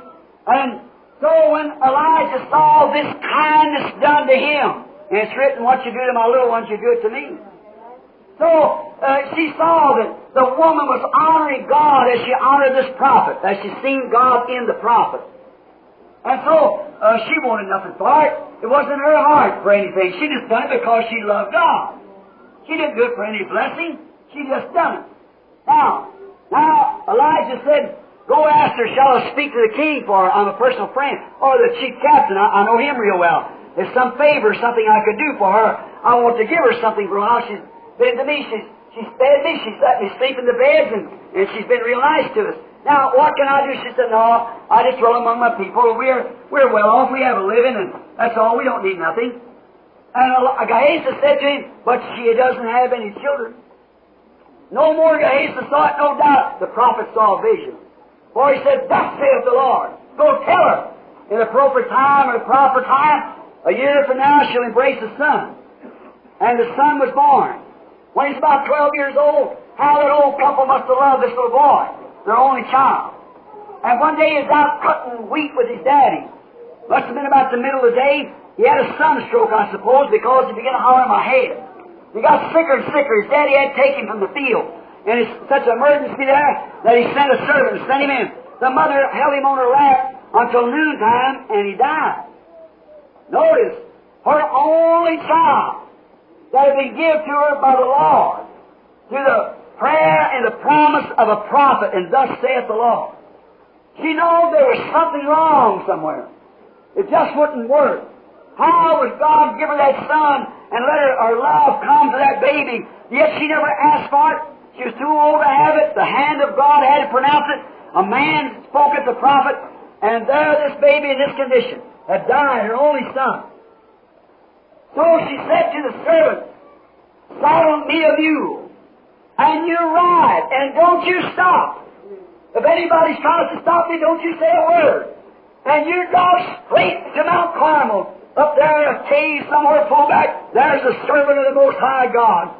And so when Elijah saw this kindness done to him, and it's written, what you do to my little ones, you do it to me. So uh, she saw that the woman was honoring God as she honored this prophet, as she seen God in the prophet. And so uh, she wanted nothing for it. It wasn't her heart for anything. She just done it because she loved God. She didn't do it for any blessing. She just done it. Now, now Elijah said, Go ask her, shall I speak to the king for her? I'm a personal friend. Or the chief captain, I, I know him real well. There's some favor, something I could do for her. I want to give her something for how she's been to me. She's, she's fed me. She's let me sleep in the beds, and, and she's been real nice to us. Now, what can I do? She said, no, I just roll among my people. We're, we're well off. We have a living, and that's all. We don't need nothing. And Gehazi said to him, but she doesn't have any children. No more Gehazi saw it, no doubt. The prophet saw a vision. For he said, Thus saith the Lord. Go tell her. In the proper time or the proper time, a year from now she'll embrace a son. And the son was born. When he's about 12 years old, how that old couple must have loved this little boy, their only child. And one day he's out cutting wheat with his daddy. Must have been about the middle of the day. He had a sunstroke, I suppose, because he began to holler in my head. He got sicker and sicker. His daddy had to take him from the field. And it's such an emergency there that he sent a servant to send him in. The mother held him on her lap until noontime, and he died. Notice, her only child that had been given to her by the Lord through the prayer and the promise of a prophet, and thus saith the Lord. She knew there was something wrong somewhere. It just wouldn't work. How would God give her that son and let her, her love come to that baby? Yet she never asked for it. She was too old to have it. The hand of God had to pronounce it. A man spoke at the prophet, and there this baby in this condition had died, her only son. So she said to the servant, Saddle me a mule, and you ride, and don't you stop. If anybody's trying to stop me, don't you say a word. And you go straight to Mount Carmel. Up there in a cave somewhere, pull back. There's the servant of the Most High God.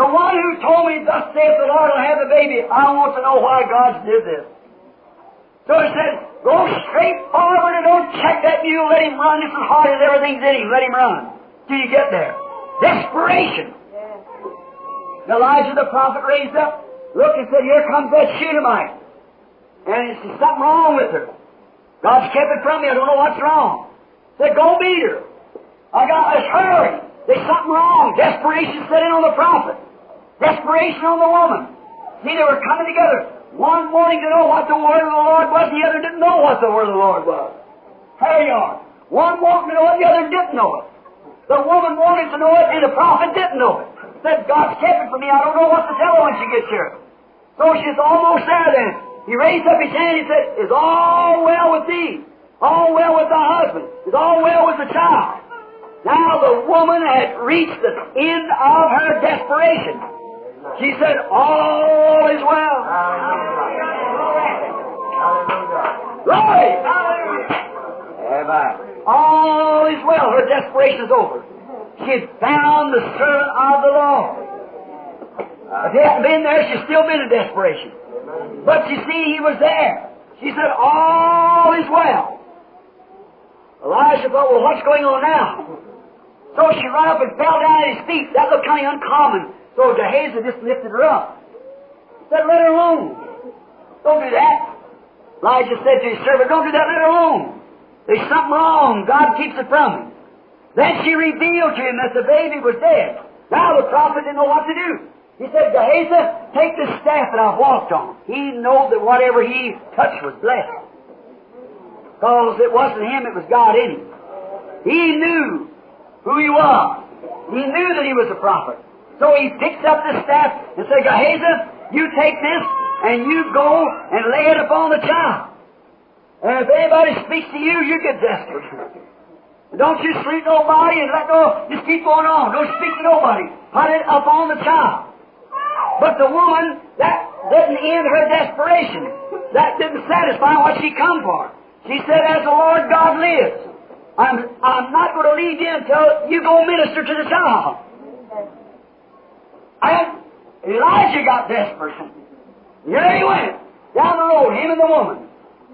The one who told me, thus saith the Lord, I'll have a baby. I want to know why God did this. So he said, go straight forward and don't check that mule. Let him run just as hard as everything's in him. Let him run till you get there. Desperation. Elijah the prophet raised up, looked and said, here comes that Shunammite. And it's something wrong with her. God's kept it from me. I don't know what's wrong. Said, go beat her. I got, let's hurry. There's something wrong. Desperation set in on the prophet. Desperation on the woman. See, they were coming together. One wanting to know what the word of the Lord was, and the other didn't know what the word of the Lord was. You are. One wanted to know it, the other didn't know it. The woman wanted to know it, and the prophet didn't know it. Said, God's kept it from me. I don't know what to tell her when she gets here. So she's almost there then. He raised up his hand and said, Is all well with thee? All well with thy husband? Is all well with the child? Now the woman had reached the end of her desperation. She said, All is well. Glory! All is well. Her desperation is over. She had found the servant of the Lord. If he hadn't been there, she'd still been in desperation. But you see, he was there. She said, All is well. Elijah thought, Well, what's going on now? So she ran up and fell down at his feet. That looked kind of uncommon. So Gehazi just lifted her up. Said, Let her alone. Don't do that. Elijah said to his servant, Don't do that, let her alone. There's something wrong. God keeps it from him. Then she revealed to him that the baby was dead. Now the prophet didn't know what to do. He said, Gehazi, take this staff that I've walked on. He knew that whatever he touched was blessed. Because it wasn't him, it was God in him. He knew who he was. He knew that he was a prophet. So he picks up the staff and said, Gehazi, you take this and you go and lay it upon the child. And if anybody speaks to you, you get desperate. Don't you sleep nobody and let no, just keep going on. Don't speak to nobody. Put it upon the child. But the woman, that didn't end her desperation. That didn't satisfy what she come for. She said, as the Lord God lives, I'm, I'm not going to leave you until you go minister to the child. And Elijah got desperate. Here he went, down the road, him and the woman.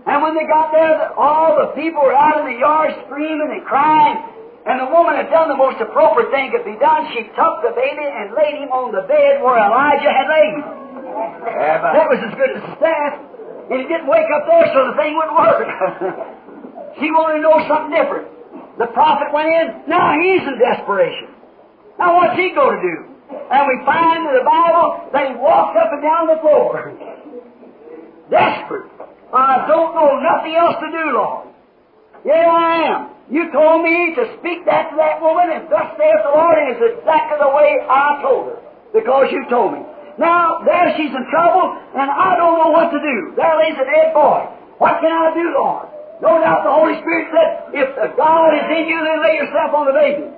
And when they got there, all the people were out in the yard screaming and crying. And the woman had done the most appropriate thing could be done. She took the baby and laid him on the bed where Elijah had laid him. That was as good as staff. And he didn't wake up there so the thing wouldn't work. she wanted to know something different. The prophet went in. Now he's in desperation. Now what's he going to do? And we find in the Bible that he walked up and down the floor. Desperate. I don't know nothing else to do, Lord. Here I am. You told me to speak that to that woman, and thus saith the Lord, and it's exactly the way I told her, because you told me. Now, there she's in trouble, and I don't know what to do. There lays a dead boy. What can I do, Lord? No doubt the Holy Spirit said, if the God is in you, then lay yourself on the baby.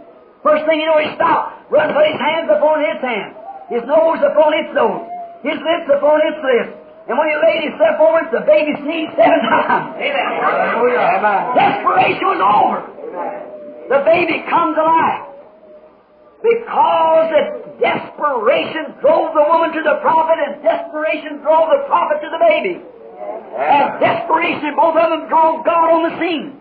First thing you know, he stopped, put his hands upon his hands, his nose upon its nose, his lips upon its lips. And when he laid himself over it, the baby sneezed seven times. Amen. Desperation was over. The baby comes alive. Because the desperation drove the woman to the prophet, and desperation drove the prophet to the baby. And desperation, both of them drove God on the scene.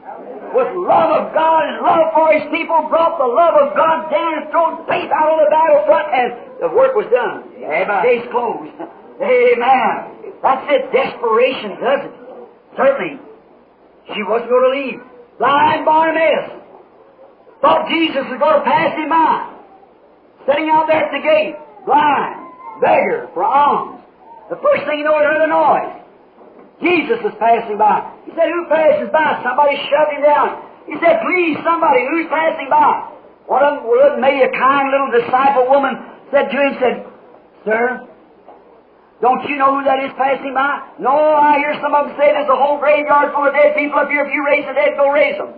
With love of God and love for His people, brought the love of God down and thrown faith out on the battlefront, and the work was done. Amen. Case closed. Amen. That's it. Desperation does it. Certainly. She wasn't going to leave. Blind Bartimaeus thought Jesus was going to pass him by. Sitting out there at the gate, blind, beggar for alms. The first thing you know, he heard a noise. Jesus was passing by. He said, Who passes by? Somebody shoved him down. He said, Please, somebody, who's passing by? One of them, maybe a kind little disciple woman, said to him, said, Sir, don't you know who that is passing by? No, I hear some of them say there's a whole graveyard full of dead people up here. If you raise the dead, go raise them.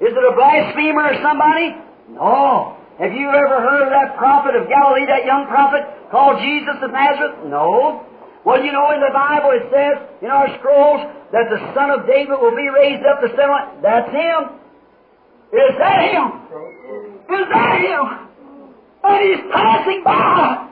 Is it a blasphemer or somebody? No. Have you ever heard of that prophet of Galilee, that young prophet called Jesus of Nazareth? No. Well, you know, in the Bible it says in our scrolls that the son of David will be raised up to seven. That's him. Is that him? Is that him? And he's passing by.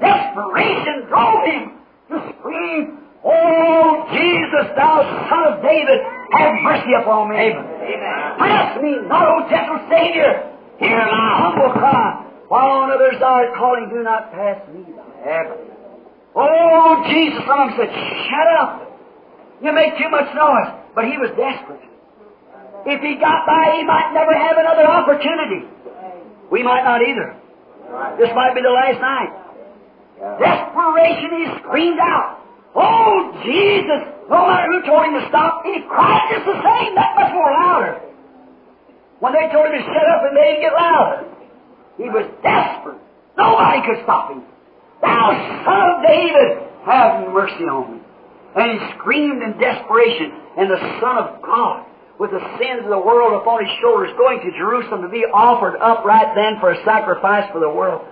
Desperation drove him to scream, Oh, Jesus, thou son of David, have mercy upon me. Amen. Pass me not, O gentle Savior. Hear my humble cry. While on others art calling, do not pass me by. Oh, Jesus, some of them said, shut up. You make too much noise. But he was desperate. If he got by, he might never have another opportunity. We might not either. This might be the last night. Desperation, he screamed out. Oh, Jesus! No matter who told him to stop, he cried just the same, that much more louder. When they told him to shut up, and they didn't get louder. He was desperate. Nobody could stop him. Thou son of David, have mercy on me. And he screamed in desperation, and the Son of God, with the sins of the world upon his shoulders, going to Jerusalem to be offered up right then for a sacrifice for the world,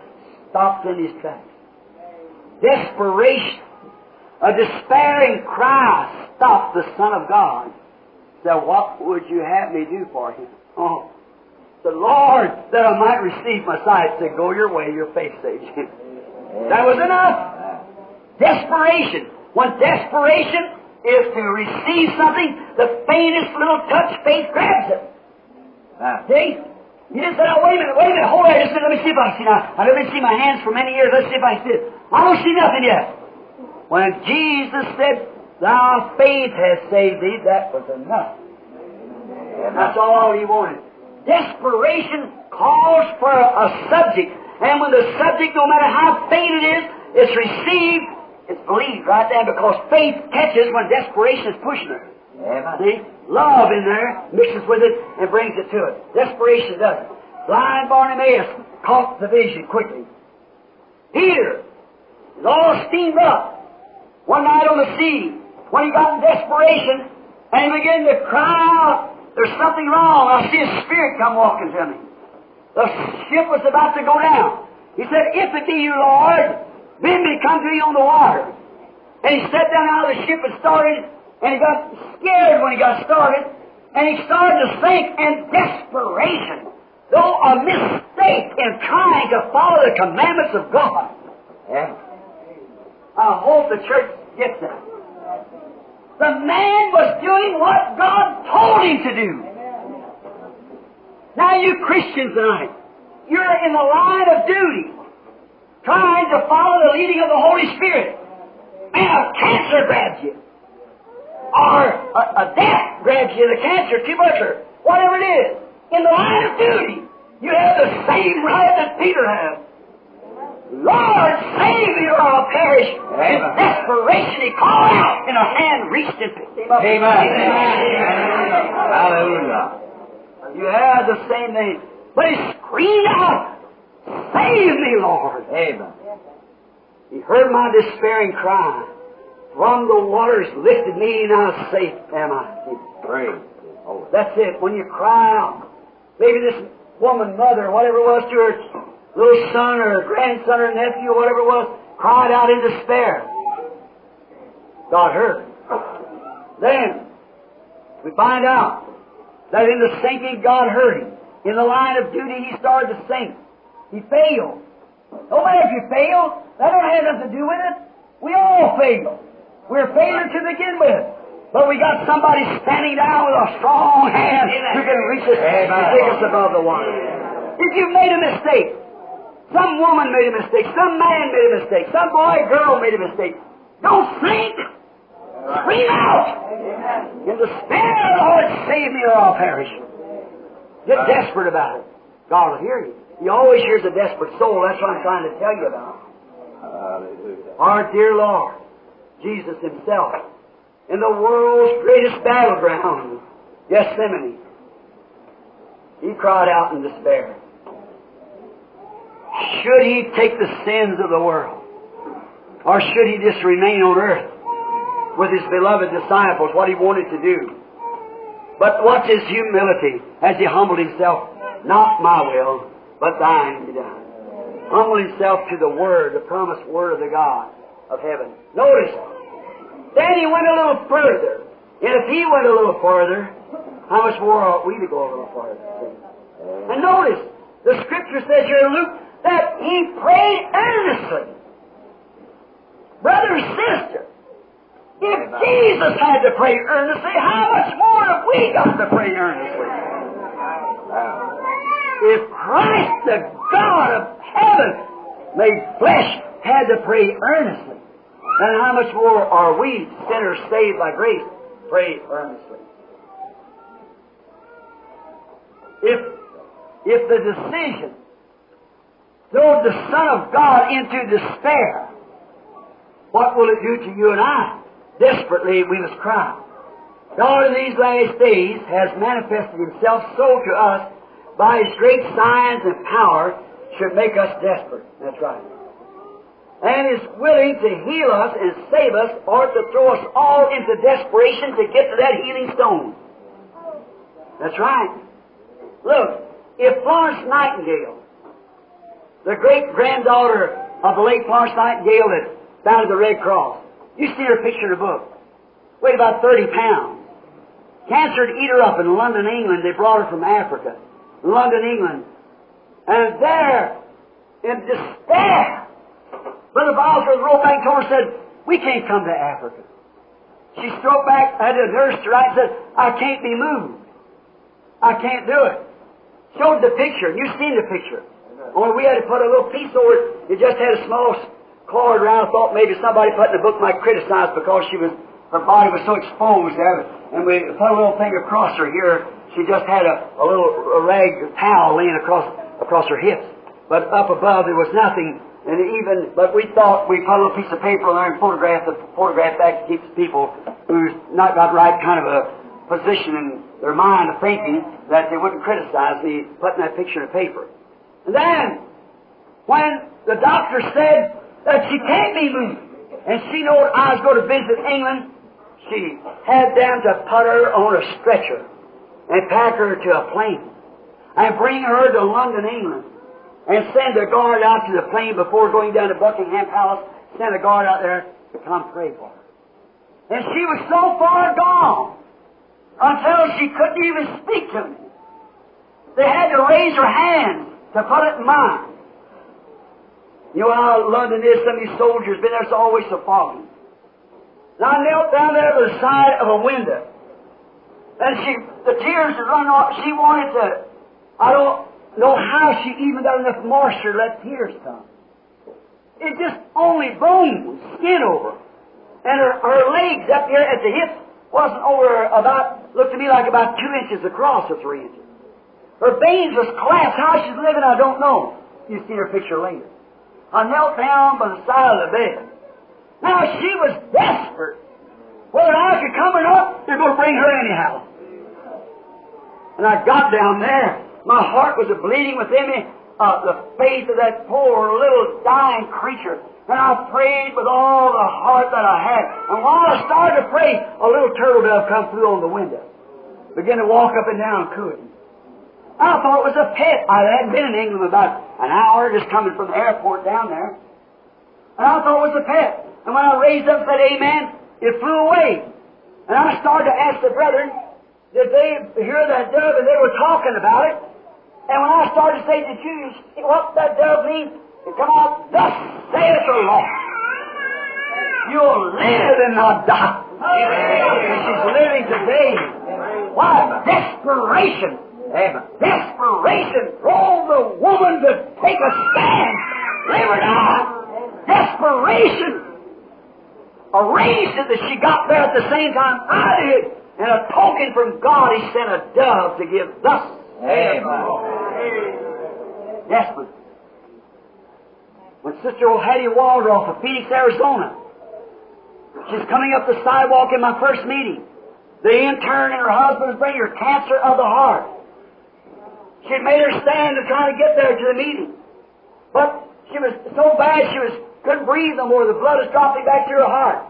stopped in his tracks. Desperation, a despairing cry stopped the Son of God. Said, What would you have me do for him? Oh, the Lord, that I might receive my sight, said, Go your way, your faith saves you. That was enough. Desperation. When desperation is to receive something, the faintest little touch, faith grabs it. Ah. See? You just said, oh, wait a minute, wait a minute, hold on just a minute, let me see if I see now. I've never seen my hands for many years, let's see if I see it. I don't see nothing yet. When Jesus said, Thy faith has saved thee, that was enough. That's all he wanted. Desperation calls for a subject. And when the subject, no matter how faint it is, is received, it's believed right then because faith catches when desperation is pushing her. See? Love in there mixes with it and brings it to it. Desperation doesn't. Blind Bartimaeus caught the vision quickly. Peter is all steamed up one night on the sea when he got in desperation and he began to cry out, There's something wrong. I see a spirit come walking to me. The ship was about to go down. He said, If it be you, Lord, bid me come to you on the water. And he sat down out of the ship and started, and he got scared when he got started, and he started to sink in desperation, though a mistake in trying to follow the commandments of God. Yeah. I hope the church gets that. The man was doing what God told him to do. Now you Christians tonight, you're in the line of duty, trying to follow the leading of the Holy Spirit, and a cancer grabs you, or a, a death grabs you, the cancer, tuberculosis, whatever it is. In the line of duty, you have the same right that Peter had. Lord, save me or I'll perish. In desperation, he called out, and a hand reached and picked him up. Amen. Hallelujah. You had the same name. But he screamed out, Save me, Lord. Amen. He heard my despairing cry. From the waters lifted me, now safe am I. Praise. That's it. When you cry out, maybe this woman, mother, whatever it was, to her little son or grandson or nephew, or whatever it was, cried out in despair. God heard. Then we find out that in the sinking, God heard him. In the line of duty, he started to sink. He failed. No matter if you fail, that don't have nothing to do with it. We all fail. We're failure to begin with. But we got somebody standing down with a strong hand who can reach us and take us above the water. If you've made a mistake, some woman made a mistake, some man made a mistake, some boy girl made a mistake, don't sink. Scream out. In despair, Lord, save me or I'll perish. Get desperate about it. God will hear you. He always hears a desperate soul. That's what I'm trying to tell you about. Hallelujah. Our dear Lord, Jesus Himself, in the world's greatest battleground, Gethsemane, He cried out in despair. Should He take the sins of the world? Or should He just remain on earth with His beloved disciples, what He wanted to do? But what's His humility as He humbled Himself? Not my will, but thine be done. Humble Himself to the Word, the promised Word of the God of heaven. Notice, then He went a little further. And if He went a little further, how much more ought we to go a little farther? And notice, the scripture says here in Luke that he prayed earnestly. Brother sister, if Jesus had to pray earnestly, how much more have we got to pray earnestly? If Christ, the God of heaven, made flesh, had to pray earnestly, then how much more are we, sinners saved by grace, pray earnestly? If, if the decision throw the Son of God into despair, what will it do to you and I? Desperately we must cry. God in these last days has manifested Himself so to us by His great signs and power should make us desperate. That's right. And is willing to heal us and save us or to throw us all into desperation to get to that healing stone. That's right. Look, if Florence Nightingale, the great granddaughter of the late Florence Nightingale that founded the Red Cross, you see her picture in the book, weighed about 30 pounds. Cancer had eat her up in London, England. They brought her from Africa. London, England. And there, in despair, Brother Bosworth wrote back to her and said, We can't come to Africa. She stroked back, had a nurse to write and said, I can't be moved. I can't do it. Showed the picture. You've seen the picture. Only we had to put a little piece over it. It just had a small cord around. I thought maybe somebody put in the book might criticize because she was her body was so exposed there. And we put a little thing across her here. She just had a, a little a rag towel laying across across her hips. But up above there was nothing. And even, but we thought we put a little piece of paper on there and photographed the photograph back to keep people who's not got right kind of a position in their mind of thinking that they wouldn't criticize me putting that picture in the paper. And then, when the doctor said that she can't be moved, and she knew I was going to visit England, she had them to put her on a stretcher and pack her to a plane and bring her to London, England, and send a guard out to the plane before going down to Buckingham Palace, send a guard out there to come pray for her. And she was so far gone until she couldn't even speak to me. They had to raise her hand to put it in mine. You know how London is, some of these soldiers been there, it's always so foggy. And I knelt down there to the side of a window. And she, the tears were running off. She wanted to, I don't know how she even got enough moisture to let tears come. It just only bone, skin over. And her, her legs up here at the hips wasn't over about, looked to me like about two inches across or three inches. Her veins was collapsed. How she's living, I don't know. You see her picture later. I knelt down by the side of the bed. Now she was desperate. Whether I could come or not, they're going to bring her anyhow. And I got down there. My heart was bleeding within me. The faith of that poor little dying creature. And I prayed with all the heart that I had. And while I started to pray, a little turtle dove come through on the window. Began to walk up and down, couldn't. I thought it was a pet. I hadn't been in England about an hour, just coming from the airport down there. And I thought it was a pet. And when I raised up and said amen, it flew away. And I started to ask the brethren, did they hear that dove? And they were talking about it. And when I started to say, you see what that dove means? It come out, thus saith the Lord. You'll live and not die. And she's living today. Why? Desperation. Desperation drove the woman to take a stand. Live or die. Desperation arranged it that she got there at the same time I did. And a token from God, He sent a dove to give thus. Amen. Desperate. When Sister Hattie Waldrop of Phoenix, Arizona, she's coming up the sidewalk in my first meeting. The intern and her husband bringing her cancer of the heart. She made her stand to try to get there to the meeting. But she was so bad she was couldn't breathe no more. The blood was dropping back to her heart.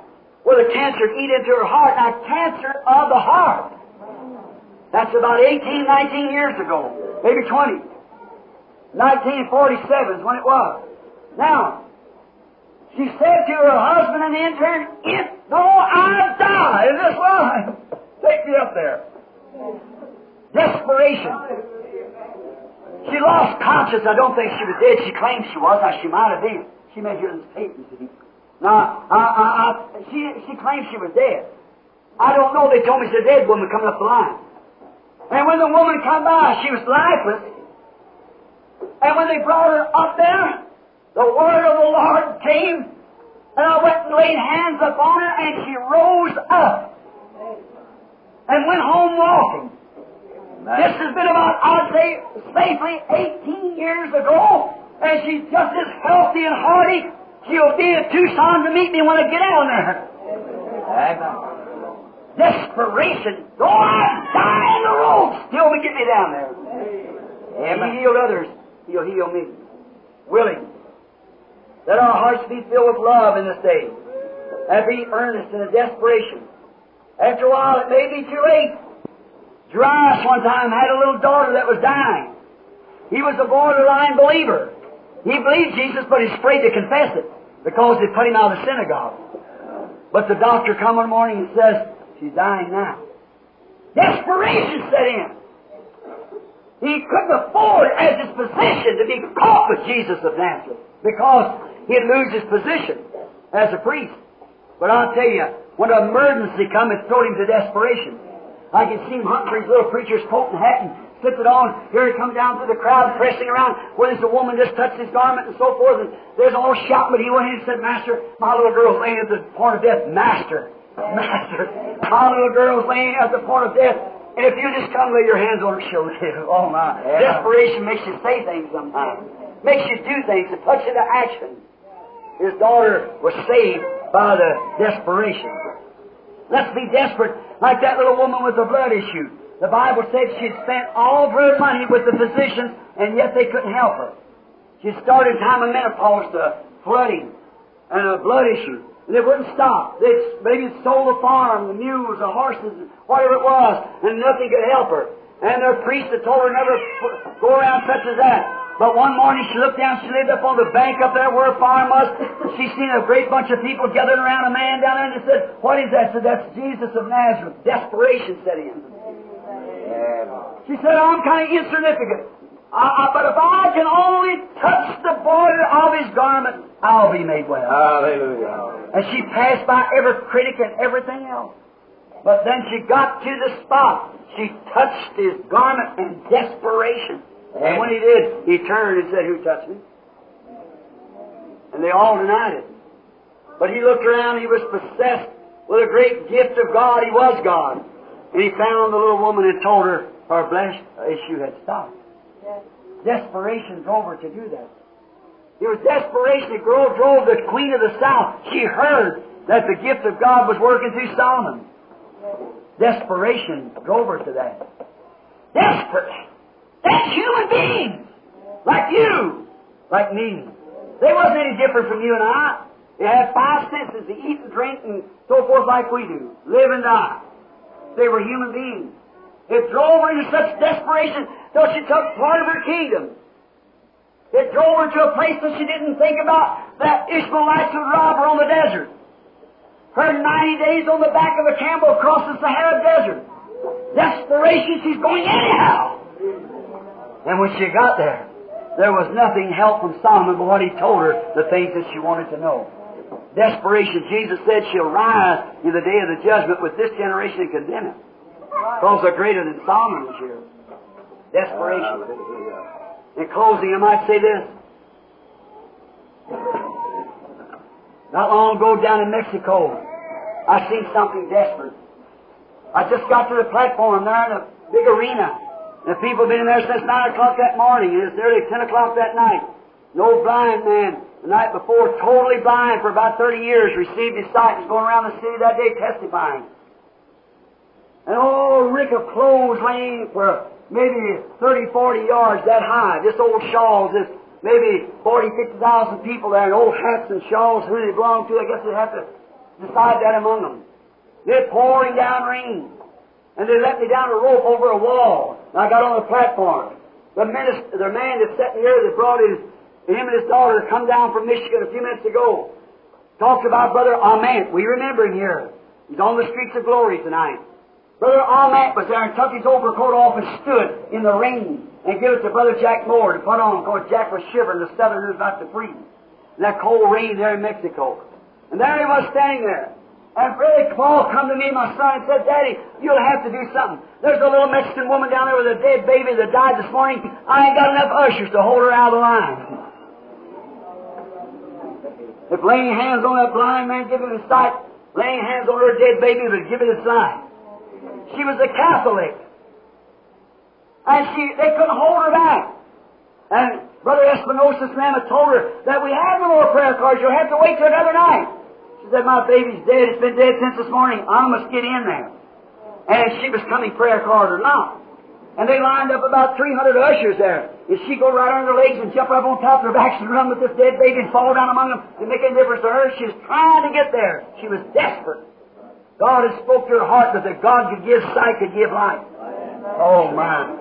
Well, the cancer eat into her heart. Now, cancer of the heart. That's about 18, 19 years ago. Maybe 20. 1947 is when it was. Now, she said to her husband and the intern, If though I'll die in this life, take me up there. Desperation. She lost conscience. I don't think she was dead. She claimed she was. Now, she might have been. She hear this tape. Now, I, I, I, she, she claimed she was dead. I don't know. They told me she's a dead woman coming up the line. And when the woman come by, she was lifeless. And when they brought her up there, the word of the Lord came, and I went and laid hands upon her, and she rose up and went home walking. This has been about, I'd say, safely 18 years ago, and she's just as healthy and hearty. She'll be at Tucson to meet me when I get down there. Desperation. Though I die in the road, still will get me down there. He healed others. He'll heal me. Willing. Let our hearts be filled with love in this day. And be earnest in a desperation. After a while, it may be too late. Jairus one time had a little daughter that was dying. He was a borderline believer. He believed Jesus, but he's afraid to confess it because they put him out of the synagogue. But the doctor come one morning and says, she's dying now. Desperation set in. He couldn't afford, as his position, to be caught with Jesus of Nazareth because he'd lose his position as a priest. But I'll tell you, when an emergency come, it threw him to desperation. I can see him hunting for his little preacher's coat and hat and slip it on. Here he comes down through the crowd, pressing around. Where there's a woman just touched his garment and so forth. And there's all shouting, but he went in and said, Master, my little girl's laying at the point of death. Master, Master, my little girl's laying at the point of death. And if you just come lay your hands on her, she'll live. Oh my. Desperation makes you say things sometimes. Makes you do things. It puts you to action. His daughter was saved by the desperation. Let's be desperate like that little woman with the blood issue. The Bible said she'd spent all of her money with the physicians, and yet they couldn't help her. She started time of menopause to flooding and a blood issue. And they wouldn't stop. They'd maybe sold the farm, the mules, the horses, whatever it was, and nothing could help her. And their priest had told her never go around such as that. But one morning she looked down, she lived up on the bank up there where her farm was. She seen a great bunch of people gathered around a man down there and they said, What is that? She said, That's Jesus of Nazareth. Desperation set in. She said, I'm kind of insignificant. I, I, but if I can only touch the border of his garment, I'll be made well. Hallelujah. And she passed by every critic and everything else. But then she got to the spot. She touched his garment in desperation. And when he did, he turned and said, Who touched me? And they all denied it. But he looked around, he was possessed with a great gift of God. He was God. And he found the little woman and told her her blessed issue had stopped. Desperation drove her to do that. It was desperation that drove, drove the queen of the south. She heard that the gift of God was working through Solomon. Desperation drove her to that. Desperate. That's human beings. Like you. Like me. They wasn't any different from you and I. They had five senses to eat and drink and so forth like we do. Live and die. They were human beings. It drove her into such desperation till she took part of her kingdom. It drove her to a place that she didn't think about that Ishmaelites would rob her on the desert. Her 90 days on the back of a camel across the Sahara Desert. Desperation, she's going anyhow. And when she got there, there was nothing help from Solomon but what he told her, the things that she wanted to know. Desperation, Jesus said she'll rise in the day of the judgment with this generation and condemn it. Because they're greater than Solomon here. Desperation. In closing, I might say this. Not long ago down in Mexico, I seen something desperate. I just got to the platform there in a big arena. The people have been in there since 9 o'clock that morning, and it's nearly 10 o'clock that night. No blind man the night before, totally blind for about 30 years, received his sight, was going around the city that day testifying. An old rick of clothes laying for maybe 30, 40 yards that high. Just old shawls, just maybe 40, 50,000 people there, and old hats and shawls, who they belong to. I guess they have to decide that among them. They're pouring down rain. And they let me down a rope over a wall. And I got on the platform. The, minister, the man that's sitting here that brought his, him and his daughter come down from Michigan a few minutes ago. Talked about Brother Ament. We remember him here. He's on the streets of glory tonight. Brother Almack was there and took his overcoat off and stood in the rain and gave it to Brother Jack Moore to put on because Jack was shivering, the southerners about to freeze. That cold rain there in Mexico. And there he was standing there. And Brother Paul come to me, my son, and said, Daddy, you'll have to do something. There's a little Mexican woman down there with a dead baby that died this morning. I ain't got enough ushers to hold her out of the line. If laying hands on that blind man, give him his sight, laying hands on her dead baby would give it his sight. She was a Catholic. And she, they couldn't hold her back. And Brother Espinosa's man had told her that we have no more prayer cards. You'll have to wait till another night. She said, my baby's dead. It's been dead since this morning. I must get in there. And she was coming prayer card or not. And they lined up about 300 ushers there. And she go right on her legs and jump up on top of her back and run with this dead baby and fall down among them. It make any difference to her. She was trying to get there. She was desperate. God had spoke to her heart that the God could give sight, could give life. Oh my.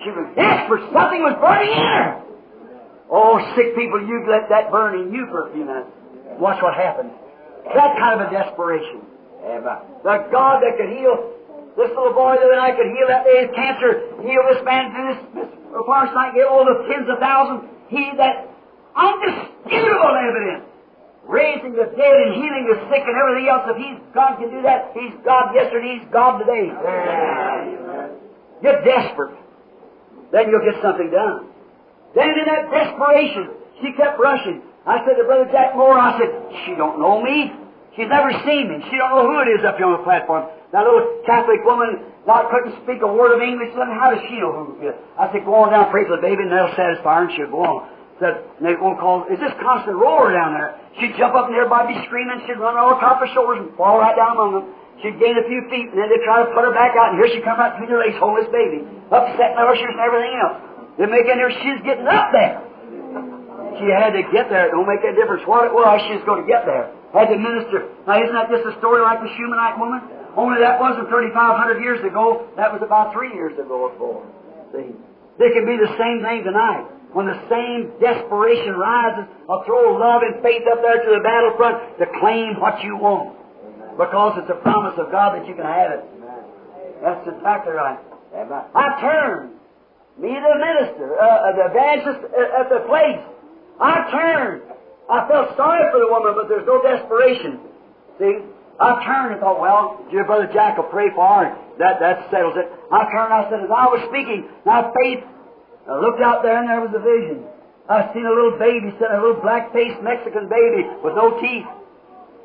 She was desperate. Something was burning in her. Oh, sick people, you let that burn in you for a few minutes. Watch what happens. That kind of a desperation. The God that could heal this little boy the other night could heal that man's cancer, heal this man this, this last night, get all the tens of thousands. He that undisputable evidence, raising the dead and healing the sick and everything else. If he's God can do that, he's God yesterday, he's God today. Get desperate. Then you'll get something done. Then in that desperation, she kept rushing. I said to Brother Jack Moore, I said, she don't know me. She's never seen me. She don't know who it is up here on the platform. That little Catholic woman not couldn't speak a word of English. Then how does she know who is? I said, go on down, pray for the baby, and that'll satisfy her, and she'll go on. Said, they won't call. It's just constant roar down there. She'd jump up and everybody be screaming. She'd run over top of her shoulders and fall right down among them. She'd gain a few feet, and then they'd try to put her back out, and here she come out between her legs, holding this baby, upsetting the ushers and everything else. They're making her, she's getting up there. She had to get there. It don't make any difference what it was. She was going to get there. Had to minister. Now, isn't that just a story like the Shunammite woman? Only that wasn't 3,500 years ago. That was about three years ago or four. See? They can be the same thing tonight. When the same desperation rises, I'll throw love and faith up there to the battlefront to claim what you want. Because it's a promise of God that you can have it. That's exactly right. I turned. Me, the minister, uh, the evangelist at the place. I turned. I felt sorry for the woman, but there's no desperation. See? I turned and thought, well, dear Brother Jack will pray for her. That, that settles it. I turned and I said, as I was speaking, now faith, I looked out there and there was a vision. I seen a little baby, sitting, a little black-faced Mexican baby with no teeth.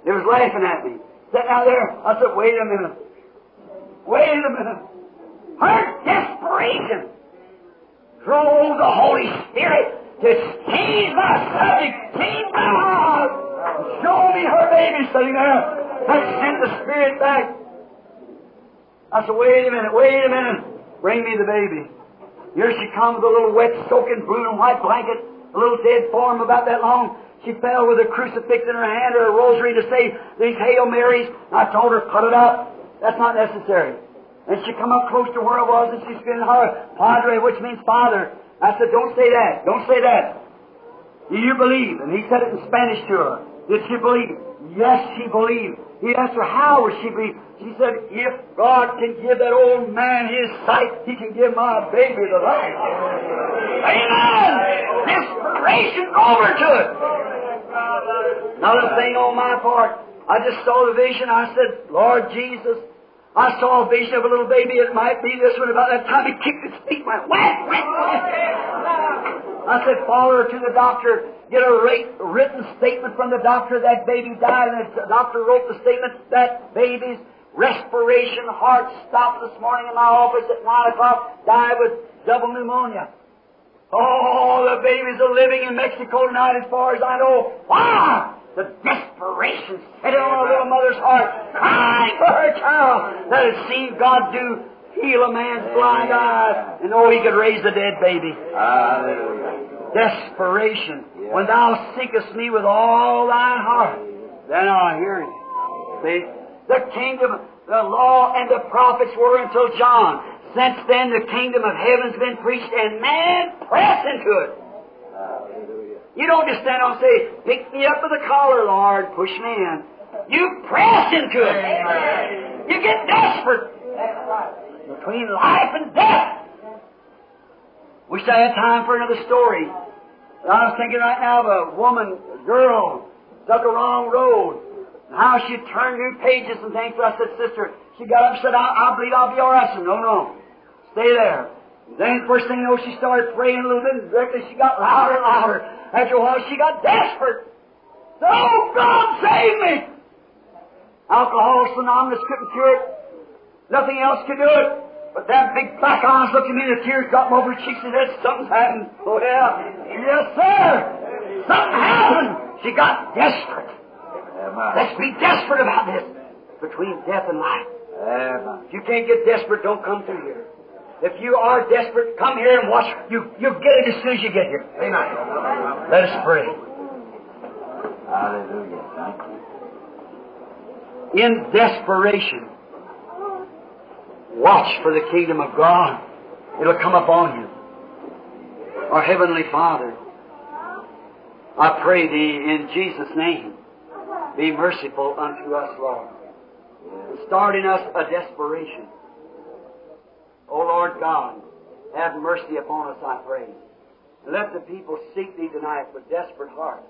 It was laughing at me. Sitting out there, I said, wait a minute. Wait a minute. Her desperation drove the Holy Spirit to change my subject, change my heart. Show me her baby sitting there. Let's send the Spirit back. I said, wait a minute, wait a minute. Bring me the baby. Here she comes, a little wet, soaking, blue and white blanket, a little dead form about that long. She fell with a crucifix in her hand or a rosary to say these Hail Marys. I told her, cut it up. That's not necessary. And she come up close to where I was and she's screaming, her, Padre, which means Father. I said, don't say that. Don't say that. Do you believe? And he said it in Spanish to her. Did she believe? Yes, she believed. He asked her, how would she be? She said, if God can give that old man his sight, he can give my baby the life. Amen! Desperation over to it. Another thing on my part, I just saw the vision. I said, Lord Jesus, I saw a vision of a little baby. It might be this one. About that time, he kicked its feet, went whack, whack, whack. I said, follow her to the doctor. Get a rate, written statement from the doctor that baby died. And the doctor wrote the statement that baby's respiration, heart stopped this morning in my office at 9 o'clock, died with double pneumonia. Oh, the babies are living in Mexico tonight as far as I know. Why? The desperation set in on a little mother's heart, crying for her child that had seen God do heal a man's blind eyes and know he could raise the dead baby. Desperation. When thou seekest me with all thine heart, then I'll hear you. See? The kingdom, the law and the prophets were until John. Since then, the kingdom of heaven's been preached, and man press into it. You don't just stand on and say, pick me up with the collar, Lord, push me in. You press into it. You get desperate. Between life and death. Wish I had time for another story. But I was thinking right now of a woman, a girl, took a wrong road. And how she turned new pages and things. I said, Sister, she got up and said, I, I believe I'll be all right. I said, No, no. Stay there. Then first thing you know, she started praying a little bit, and directly she got louder and louder. After a while, she got desperate. Oh, God, save me! Alcohol Anonymous couldn't cure it. Nothing else could do it. But that big black eyes looked at me, and the tears got over her cheeks, and said, something's happened. Oh, yeah. Yes, sir. Something happened. She got desperate. Let's be desperate about this. Between death and life. If you can't get desperate, don't come through here. If you are desperate, come here and watch. You, you'll get it as soon as you get here. Amen. Let us pray. Hallelujah. Thank you. In desperation, watch for the kingdom of God. It'll come upon you. Our Heavenly Father, I pray Thee in Jesus' name, be merciful unto us, Lord. Start in us a desperation. O Lord God, have mercy upon us, I pray. Let the people seek Thee tonight with desperate hearts.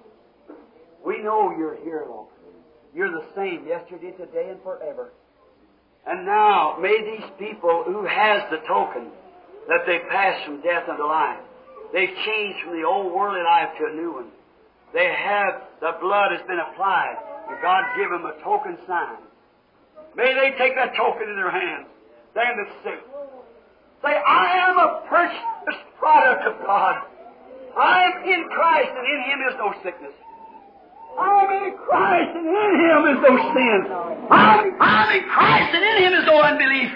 We know You're here, Lord. You're the same yesterday, today, and forever. And now, may these people who has the token that they pass from death unto life, they've changed from the old worldly life to a new one. They have, the blood has been applied, and God give them a token sign. May they take that token in their hands, them that's sick. Say, I am a purchased product of God. I'm in Christ, and in Him is no sickness. I'm in Christ, and in Him is no sin. I'm, I'm in Christ, and in Him is no unbelief.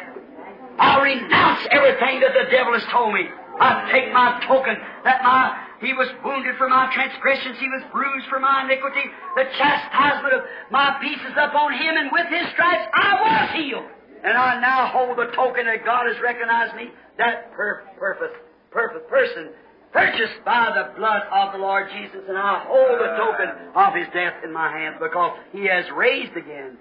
I'll renounce everything that the devil has told me. I take my token that my He was wounded for my transgressions, He was bruised for my iniquity. The chastisement of my peace is upon Him, and with His stripes I was healed. And I now hold the token that God has recognized me, that per- perfect person, purchased by the blood of the Lord Jesus, and I hold the token of His death in my hands because He has raised again,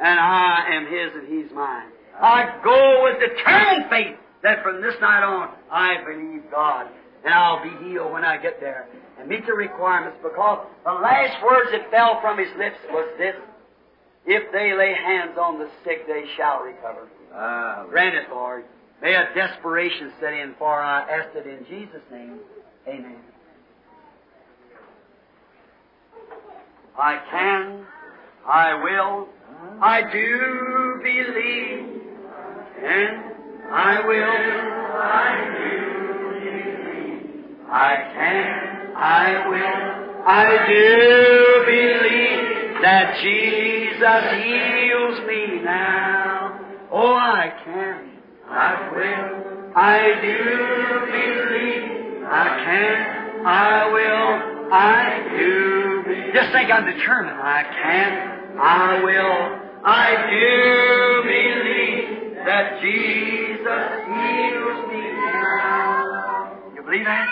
and I am His and He's mine. I go with determined faith that from this night on I believe God, and I'll be healed when I get there and meet the requirements because the last words that fell from His lips was this. If they lay hands on the sick, they shall recover. Hallelujah. Grant it, Lord. May a desperation set in, for I ask it in Jesus' name. Amen. I can, I will, I do believe, and I will, I do believe. I can, I will, I do believe that Jesus heals me now. Oh, I can, I will, I do believe. I can, I will, I do believe. Just think I'm determined. I can, I will, I do believe that Jesus heals me now. You believe that?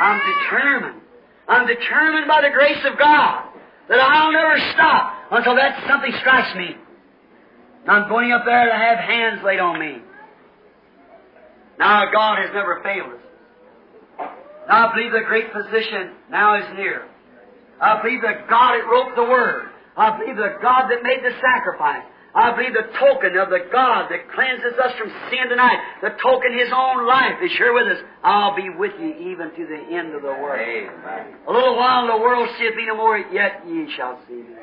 I'm determined. I'm determined by the grace of God that I'll never stop until that something strikes me. And I'm going up there to have hands laid on me. Now God has never failed us. Now I believe the great physician now is near. I believe the God that wrote the Word. I believe the God that made the sacrifice. I believe the token of the God that cleanses us from sin tonight, the token His own life is here with us. I'll be with you even to the end of the world. Amen. A little while the world seeth me no more, yet ye shall see me.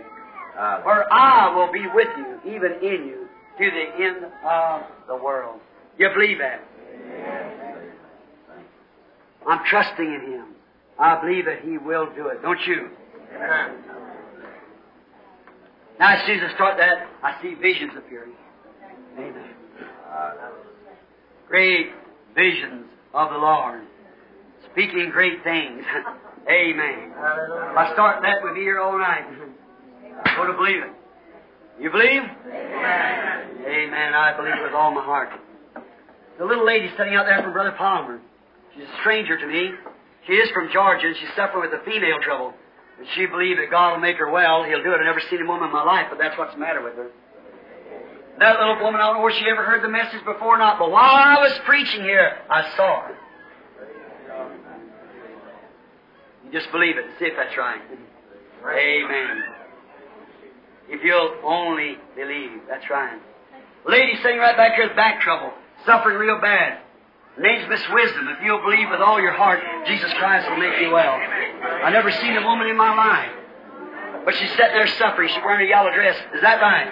Hallelujah. For I will be with you, even in you, to the end of the world. You believe that? I'm trusting in Him. I believe that He will do it. Don't you? Amen. Now, as soon as I start that, I see visions appearing. Amen. Great visions of the Lord. Speaking great things. Amen. If I start that, we'll be here all night. I'm going to believe it. You believe? Amen. Amen. I believe with all my heart. The little lady sitting out there from Brother Palmer. She's a stranger to me. She is from Georgia and she's suffering with a female trouble. And she believed that God will make her well. He'll do it. I've never seen a woman in my life, but that's what's the matter with her. That little woman, I don't know where she ever heard the message before or not, but while I was preaching here, I saw her. You just believe it and see if that's right. Amen. If you'll only believe, that's right. Lady sitting right back here with back trouble, suffering real bad. Name's Miss Wisdom. If you'll believe with all your heart, Jesus Christ will make you well. I never seen a woman in my life. But she's sitting there suffering. She's wearing a yellow dress. Is that right?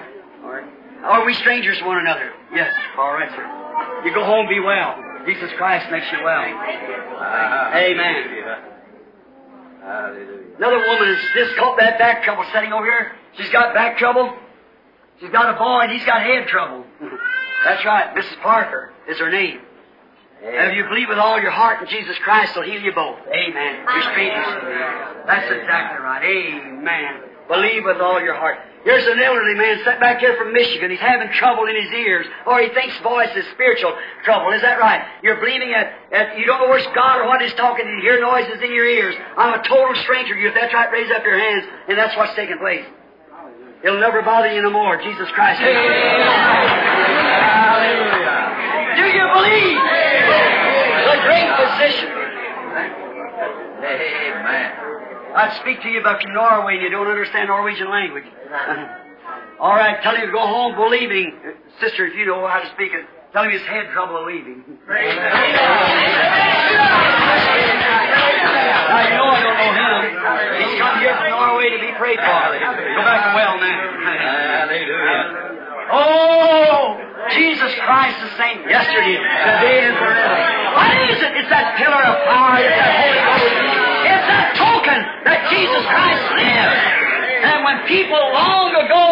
Are we strangers to one another? Yes. All right, sir. You go home, be well. Jesus Christ makes you well. Uh, amen. Hallelujah. Another woman is just got that back trouble sitting over here. She's got back trouble. She's got a boy and he's got head trouble. That's right. Mrs. Parker is her name. And if you believe with all your heart in Jesus Christ, He'll heal you both. Amen. You're strangers. That's exactly right. Amen. Believe with all your heart. Here's an elderly man sitting back here from Michigan. He's having trouble in his ears, or he thinks voice is spiritual trouble. Is that right? You're believing that, that you don't know where's God or what He's talking, and you hear noises in your ears. I'm a total stranger to you. If that's right, raise up your hands, and that's what's taking place. It'll never bother you no more. Jesus Christ. Hallelujah. Do you believe? The great physician. Amen. I'd speak to you about Norway and you don't understand Norwegian language. All right, tell him to go home believing. Sister, if you know how to speak it, tell him his head trouble leaving. Now, you know I don't know him. He's come here from Norway to be prayed for. Go back to well now. Hallelujah. Oh, Jesus Christ the same yesterday, today, and forever. What is it? It's that pillar of power. It's that Holy Ghost. It's that token that Jesus Christ lives. And when people long ago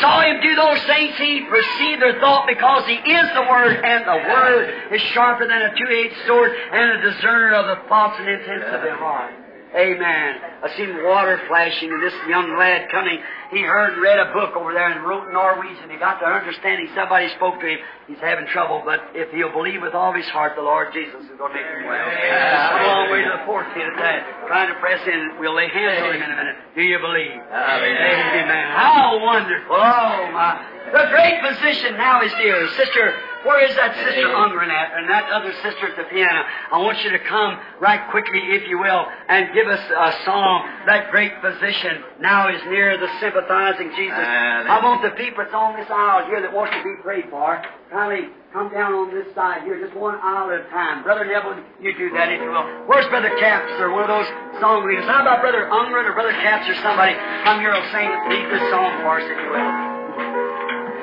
saw him do those things, he perceived their thought because he is the Word, and the Word is sharper than a two-edged sword and a discerner of the thoughts and intents of the heart. Amen. I seen water flashing, and this young lad coming, he heard and read a book over there and wrote Norwegian. He got to understanding. Somebody spoke to him. He's having trouble, but if he'll believe with all his heart, the Lord Jesus is going to make him well. Come a long way to the fourth of that. Trying to press in. We'll lay hands on him in a minute. Do you believe? Amen. How wonderful. Oh, my. The great physician now is here. Sister, where is that sister Ungren at? And that other sister at the piano. I want you to come right quickly, if you will, and give us a song. That great physician now is near the sympathizing Jesus. Uh, I want the people that's on this aisle here that wants to be prayed for. Kindly come down on this side here, just one aisle at a time. Brother Neville, you do that if you will. Where's Brother Capps or one of those song leaders? How about Brother Ungren or Brother Capps or somebody? Come here and sing, lead this song for us, if you will.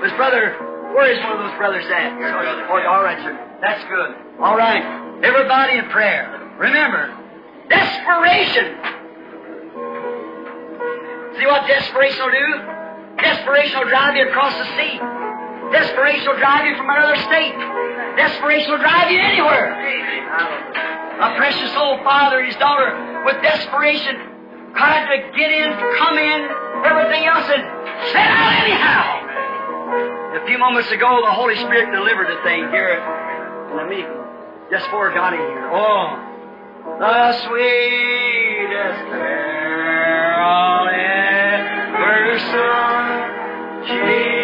Was brother, where is one of those brothers at? Oh, all right, sir. That's good. All right. Everybody in prayer. Remember, desperation. See what desperation will do? Desperation will drive you across the sea. Desperation will drive you from another state. Desperation will drive you anywhere. A precious old father and his daughter with desperation tried to get in, come in, everything else, and set out anyhow. A few moments ago, the Holy Spirit delivered a thing here in the meeting, just before I got in here. Oh, the sweetest carol ever sung, Jesus,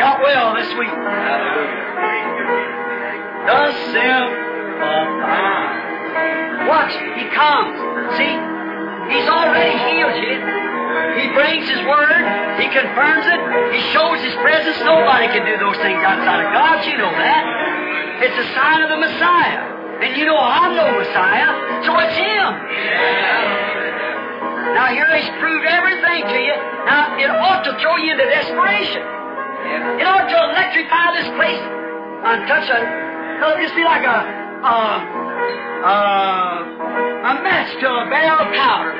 Got well this week. The sympathize. Watch, he comes. See, he's already healed you. He brings his word. He confirms it. He shows his presence. Nobody can do those things outside of God. You know that. It's a sign of the Messiah. And you know I'm no Messiah, so it's Him. Now here He's proved everything to you. Now it ought to throw you into desperation. It ought to electrify this place and touch a, it'll just be like a, uh, uh, a match to a of powder.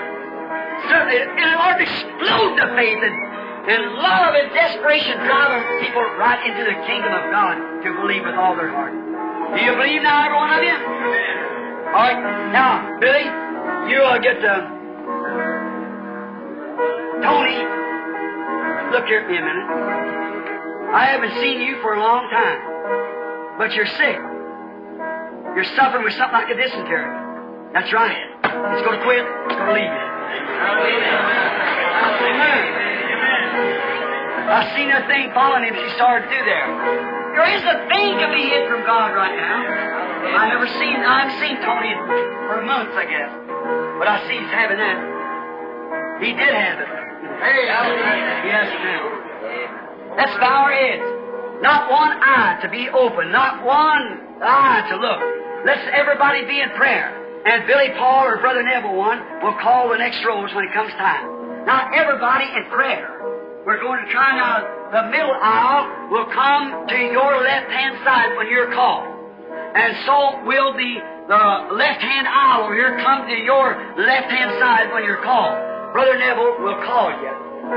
Certainly, and it ought to explode the faith and, and love and desperation driving people right into the kingdom of God to believe with all their heart. Do you believe now, every one of you? All right, now, Billy, you uh, get to Tony. Look here at me a minute. I haven't seen you for a long time, but you're sick. You're suffering with something like a dysentery. That's right. It's going to quit. It's going to leave you. Amen. I seen a thing following him. She started through there. There is a thing to be hid from God right now. I never seen. I've seen Tony for months, I guess, but I see he's having that. He did have it. Hey, yes, now. Let's bow our heads. Not one eye to be open. Not one eye to look. Let's everybody be in prayer. And Billy Paul or Brother Neville one will call the next rows when it comes time. Now everybody in prayer. We're going to try now. The middle aisle will come to your left-hand side when you're called. And so will the, the left-hand aisle over here come to your left-hand side when you're called. Brother Neville will call you.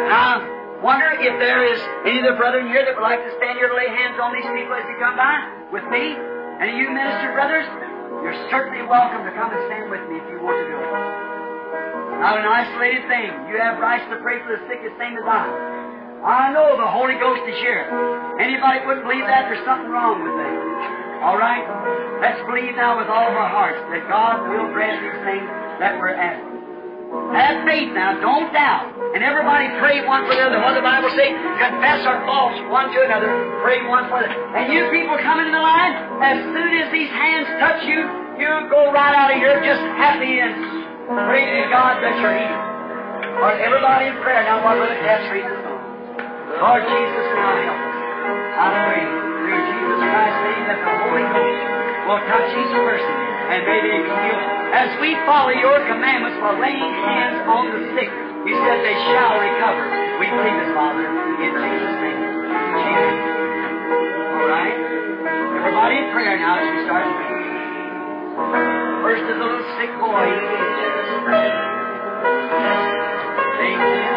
Now, wonder if there is any other brother in here that would like to stand here to lay hands on these people as you come by with me? Any of you minister brothers? You're certainly welcome to come and stand with me if you want to do it. Not an isolated thing. You have rights to pray for the sick as same as I. I know the Holy Ghost is here. Anybody wouldn't believe that, there's something wrong with them. All right? Let's believe now with all of our hearts that God will grant these things that we're asking. Have faith now, don't doubt. And everybody pray one for the other. What the Bible say? Confess our faults one to another. Pray one for the other. And you people coming in the line, as soon as these hands touch you, you go right out of here just happy and praising God that you're healed. Or everybody in prayer now while Brother Cass reads the song. Lord Jesus, now help us. Hallelujah. Through Jesus Christ's name that the Holy Ghost will touch each person and they be healed. As we follow your commandments for laying hands on the sick, you said they shall recover. We believe it, Father, in Jesus' name. Jesus. All right? Everybody in prayer now as we start to pray. First is the little sick boy. Thank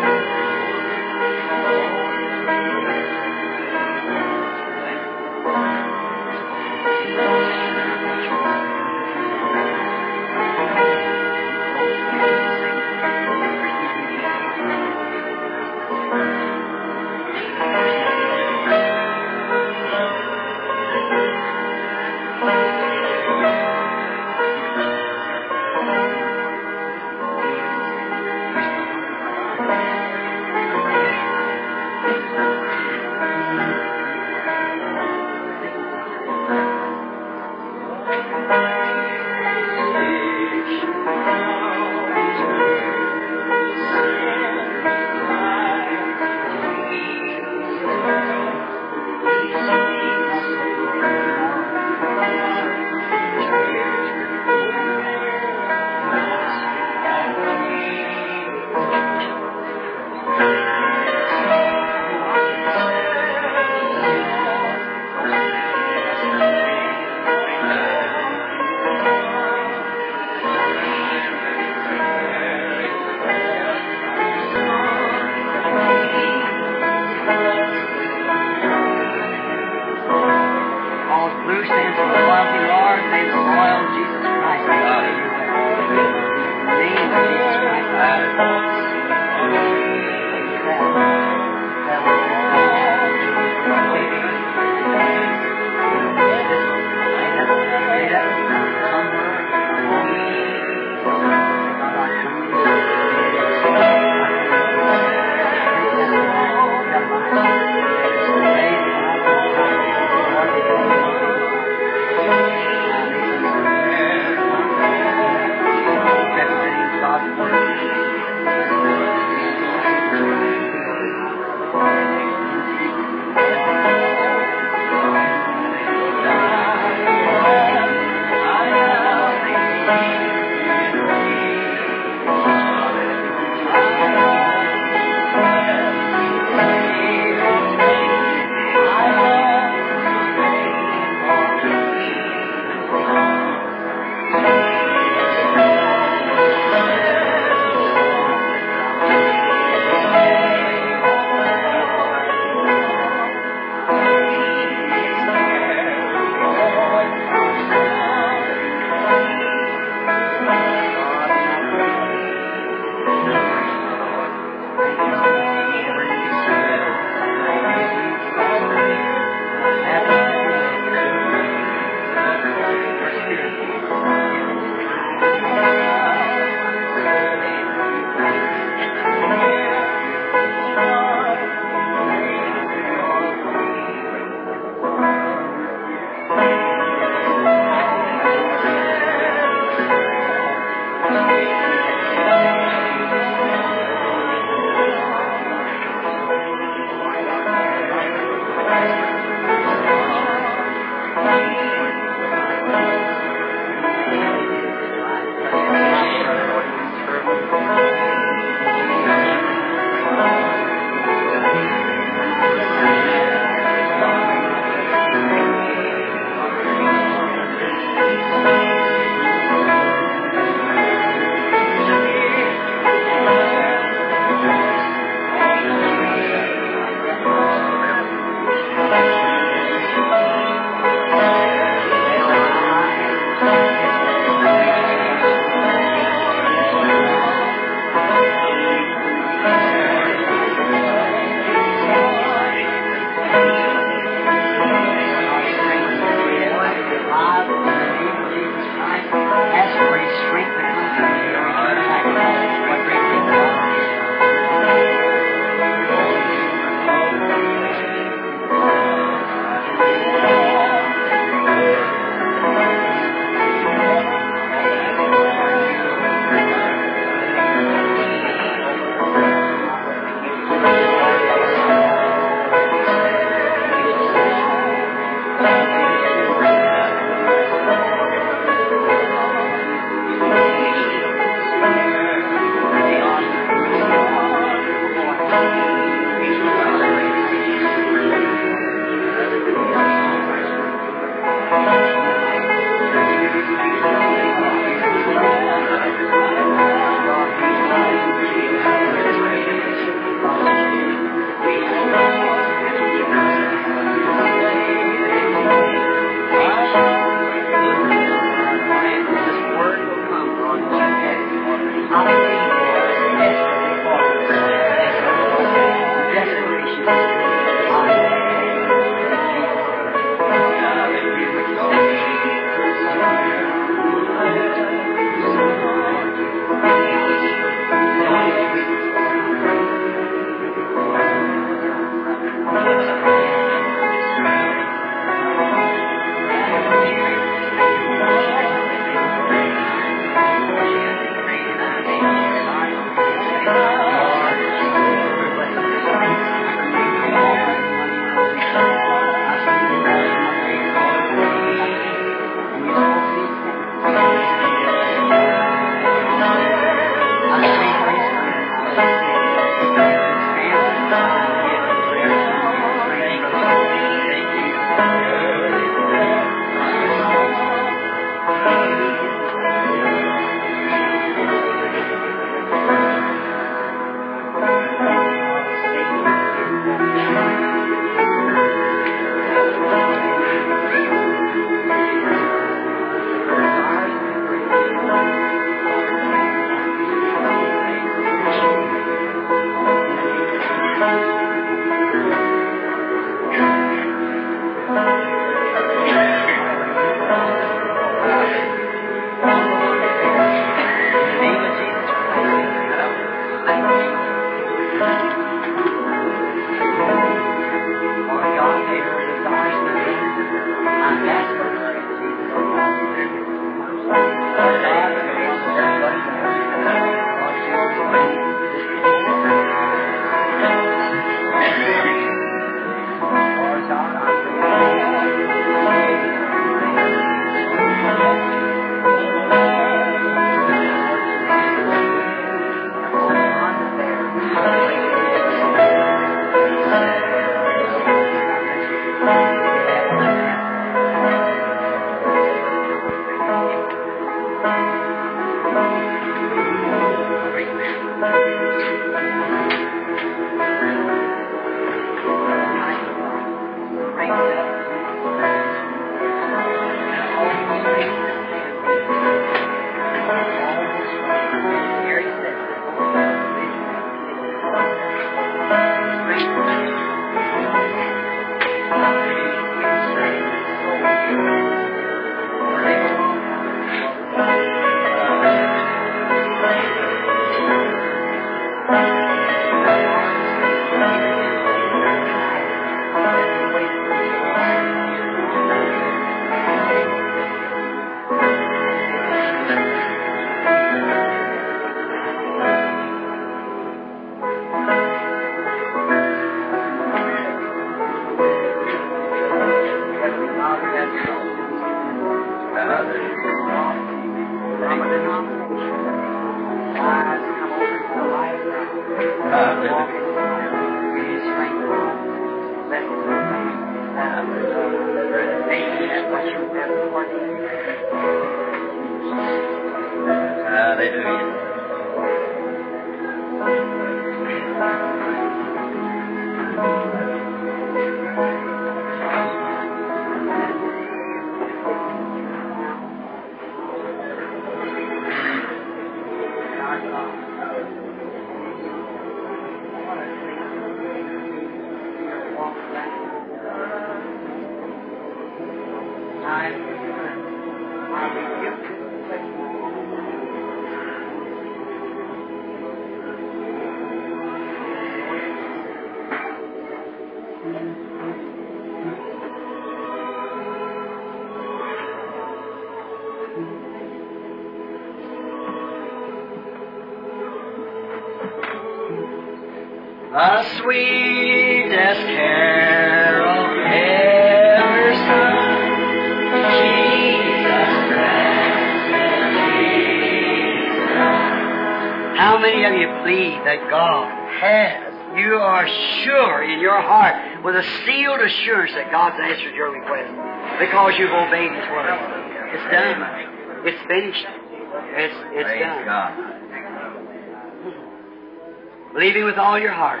all your heart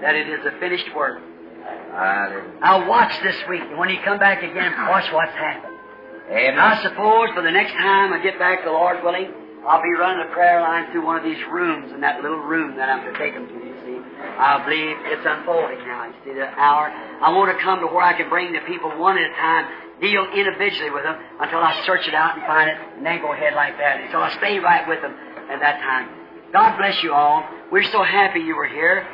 that it is a finished work. Hallelujah. Now watch this week, and when you come back again, uh-huh. watch what's happened. And I suppose for the next time I get back, the Lord willing, I'll be running a prayer line through one of these rooms in that little room that I'm to take them to, you see. I believe it's unfolding now. You see, the hour. I want to come to where I can bring the people one at a time, deal individually with them until I search it out and find it, and then go ahead like that. And so I stay right with them at that time. God bless you all. We're so happy you were here.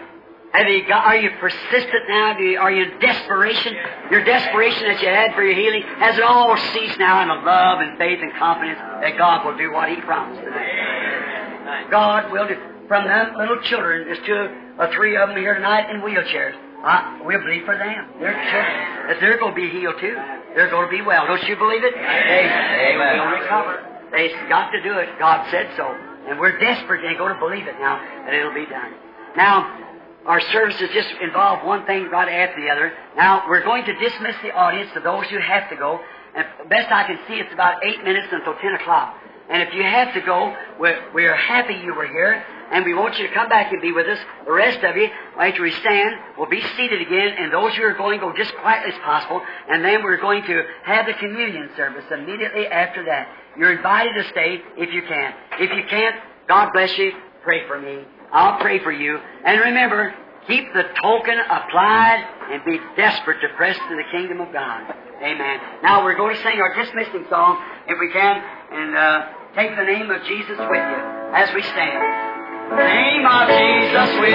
Have you got, are you persistent now? Do you, are you in desperation? Your desperation that you had for your healing, has it all ceased now in the love and faith and confidence that God will do what He promised tonight? God will do. From them little children, there's two or three of them here tonight in wheelchairs. I, we'll believe for them. They're children. That they're going to be healed too. They're going to be well. Don't you believe it? They, they will recover. They've got to do it. God said so. And we're desperate and going to believe it now that it'll be done. Now, our services just involve one thing right after the other. Now, we're going to dismiss the audience to those who have to go. And best I can see, it's about eight minutes until 10 o'clock. And if you have to go, we're, happy you were here. And we want you to come back and be with us. The rest of you, after we stand, will be seated again. And those who are going, go just quietly as possible. And then we're going to have the communion service immediately after that. You're invited to stay if you can. If you can't, God bless you. Pray for me. I'll pray for you. And remember, keep the token applied and be desperate to press to the kingdom of God. Amen. Now we're going to sing our dismissing song, if we can, and uh, take the name of Jesus with you as we stand. Name of Jesus with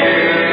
you,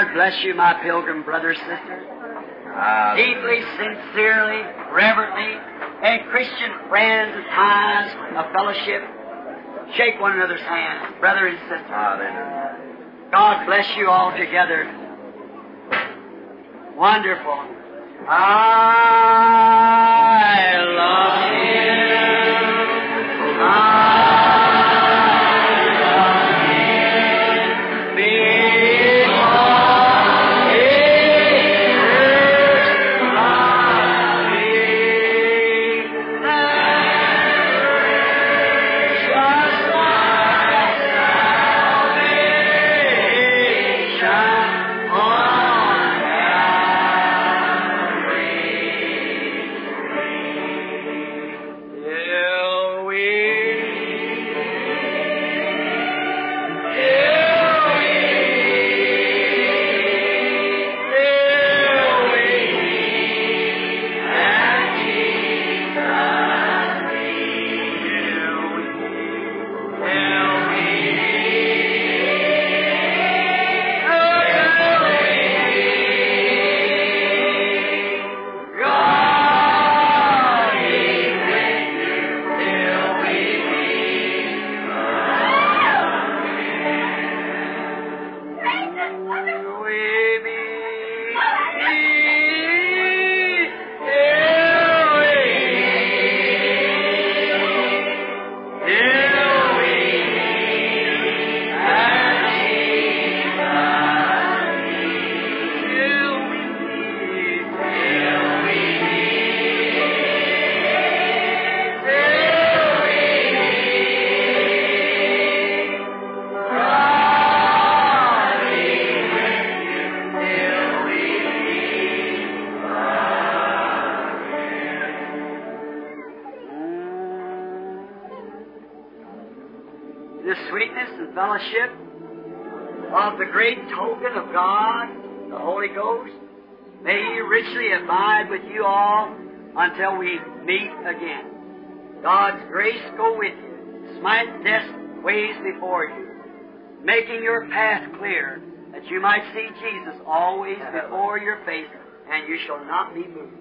Lord bless you, my pilgrim brother, sister. Hallelujah. Deeply, sincerely, reverently, and Christian friends at times of fellowship. Shake one another's hands, brother and sister. Hallelujah. God bless you all together. Wonderful. I love Him. Abide with you all until we meet again. God's grace go with you. Smite death's ways before you, making your path clear, that you might see Jesus always before your face, and you shall not be moved.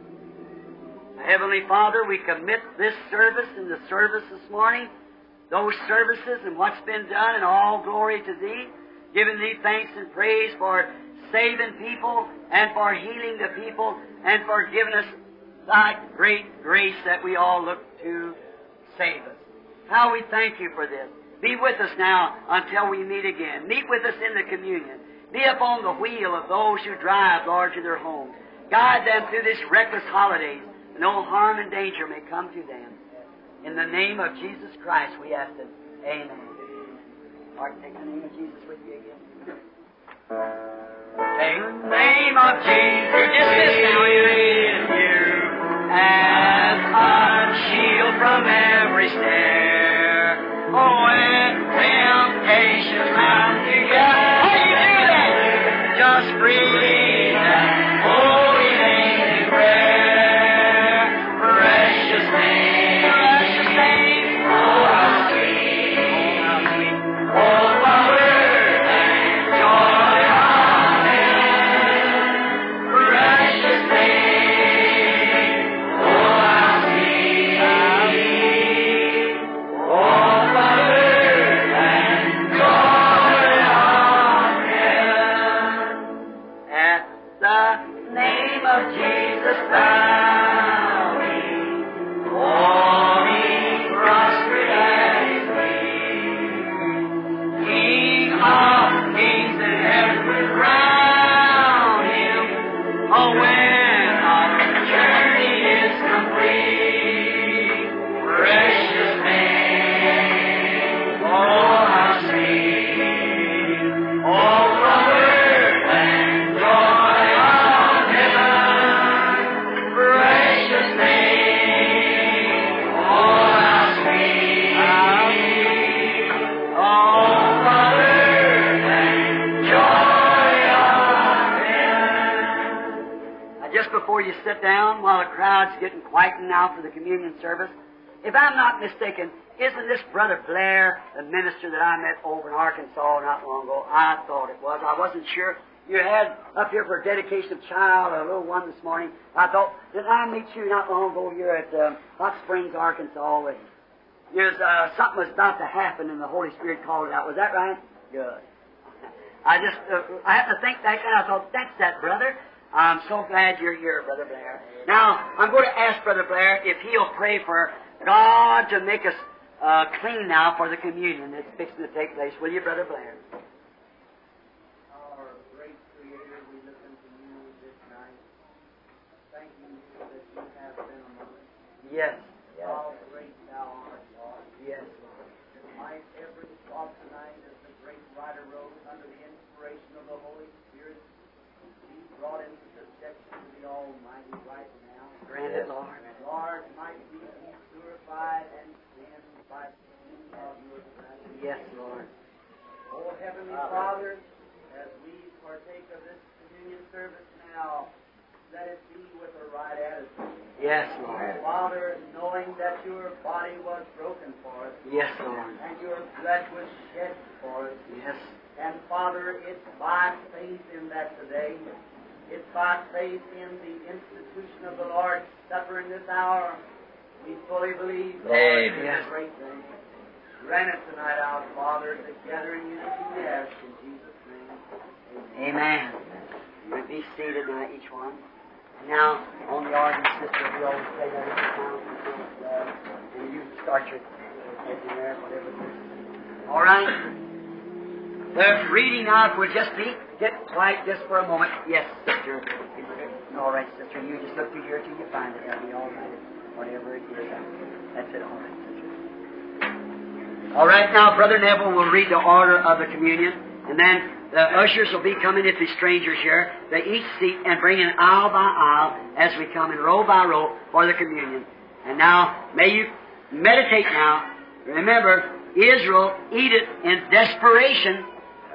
Heavenly Father, we commit this service and the service this morning, those services and what's been done, and all glory to Thee, giving Thee thanks and praise for saving people and for healing the people and for giving us Thy great grace that we all look to save us. How we thank You for this. Be with us now until we meet again. Meet with us in the communion. Be upon the wheel of those who drive, Lord, to their homes. Guide them through this reckless holidays. No harm and danger may come to them. In the name of Jesus Christ, we ask it. Amen. Lord, take the name of Jesus with you again. Name of Jesus. Just this quietened now for the communion service, if I'm not mistaken, isn't this Brother Blair, the minister that I met over in Arkansas not long ago? I thought it was. I wasn't sure. You had up here for a dedication of child, a little one this morning. I thought, did I meet you not long ago here at um, Hot Springs, Arkansas? With There's uh, something was about to happen, and the Holy Spirit called it out. Was that right? Good. I just, uh, I had to think back, and I thought, that's that brother. I'm so glad you're here, Brother Blair. Now, I'm going to ask Brother Blair if he'll pray for God to make us uh, clean now for the communion that's fixing to take place. Will you, Brother Blair? Our great Creator, we listen to you this night. Thank you that you have been among us. Yes. How great thou art, Lord. Yes. Might every thought tonight as the great writer wrote under the inspiration of the Holy Spirit be brought into subjection to the Almighty right now. Grant it, Lord. Lord, might we be purified and cleansed by the means of your presence. Yes, Lord. Oh, Heavenly Father, as we partake of this communion service now, let it be with a right attitude. Yes, Lord. Father, knowing that your body was broken for us Yes, Lord. and your blood was shed for us, Yes. and Father, it's by faith in that today. It's by faith in the institution of the Lord's Supper in this hour. We fully believe, Lord, Amen. a great thing. Grant it tonight, our Father, together in unity we ask in Jesus' name. Amen. You be seated now, each one. Now, on the organ sister, we always play that every time. Uh, and you start your uh, there, whatever. All right. The reading now will just be, get quiet just for a moment. Yes, sister. All right, sister. You just look through here till you find it. That'll be all right. Whatever it is. That's it. All right. All right, now Brother Neville will read the order of the communion, and then the ushers will be coming if the strangers here. They each seat and bring in aisle by aisle as we come in row by row for the communion. And now, may you meditate now. Remember, Israel eat it in desperation,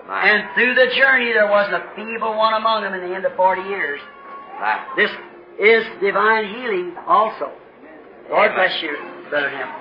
and through the journey there was a feeble one among them in the end of 40 years. This is divine healing also. Lord bless you, Brother Neville.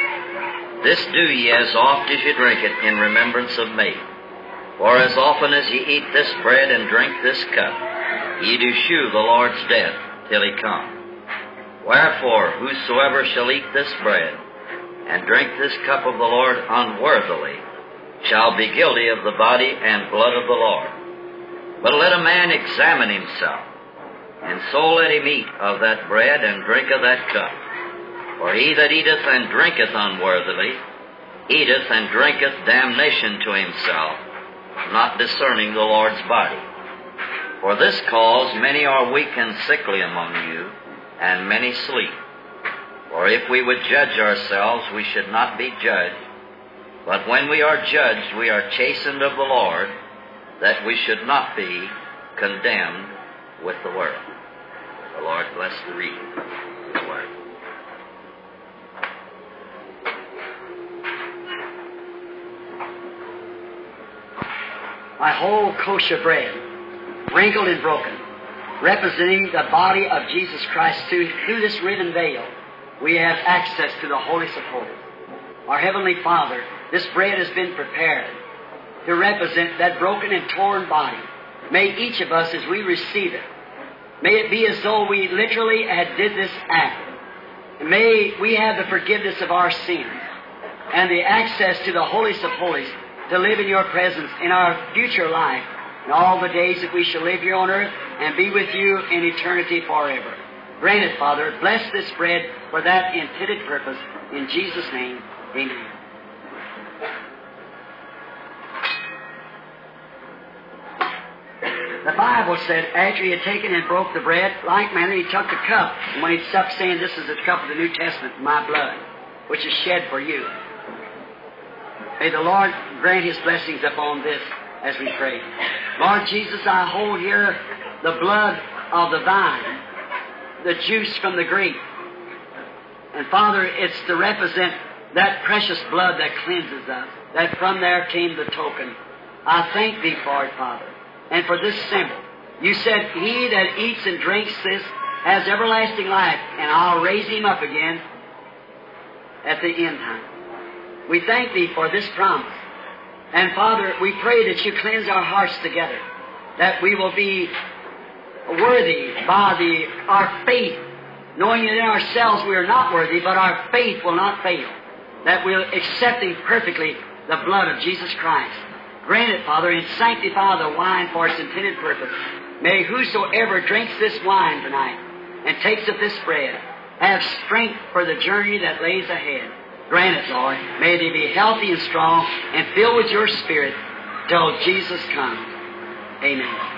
This do ye as oft as ye drink it in remembrance of me. For as often as ye eat this bread and drink this cup, ye do shew the Lord's death till he come. Wherefore, whosoever shall eat this bread and drink this cup of the Lord unworthily shall be guilty of the body and blood of the Lord. But let a man examine himself, and so let him eat of that bread and drink of that cup. For he that eateth and drinketh unworthily eateth and drinketh damnation to himself, not discerning the Lord's body. For this cause many are weak and sickly among you, and many sleep. For if we would judge ourselves, we should not be judged. But when we are judged, we are chastened of the Lord, that we should not be condemned with the world. The Lord bless the reading of word. My whole kosher bread, wrinkled and broken, representing the body of Jesus Christ through, through this riven veil. We have access to the of holies. Our Heavenly Father, this bread has been prepared to represent that broken and torn body. May each of us, as we receive it, may it be as though we literally had did this act. And may we have the forgiveness of our sins and the access to the holiest of holies to live in your presence in our future life and all the days that we shall live here on earth and be with you in eternity forever. Grant it, Father. Bless this bread for that intended purpose. In Jesus' name, amen. The Bible said after he had taken and broke the bread, like manner he took the cup, and when he supped, saying, This is the cup of the New Testament, my blood, which is shed for you. May the Lord grant His blessings upon this as we pray. Lord Jesus, I hold here the blood of the vine, the juice from the grape. And Father, it's to represent that precious blood that cleanses us, that from there came the token. I thank Thee for it, Father, and for this symbol. You said, He that eats and drinks this has everlasting life, and I'll raise him up again at the end time. We thank Thee for this promise. And Father, we pray that you cleanse our hearts together, that we will be worthy by the, our faith, knowing that in ourselves we are not worthy, but our faith will not fail, that we'll accepting perfectly the blood of Jesus Christ. Grant it, Father, and sanctify the wine for its intended purpose. May whosoever drinks this wine tonight and takes of this bread have strength for the journey that lays ahead. Grant it, Lord. May they be healthy and strong and filled with your Spirit till Jesus comes. Amen.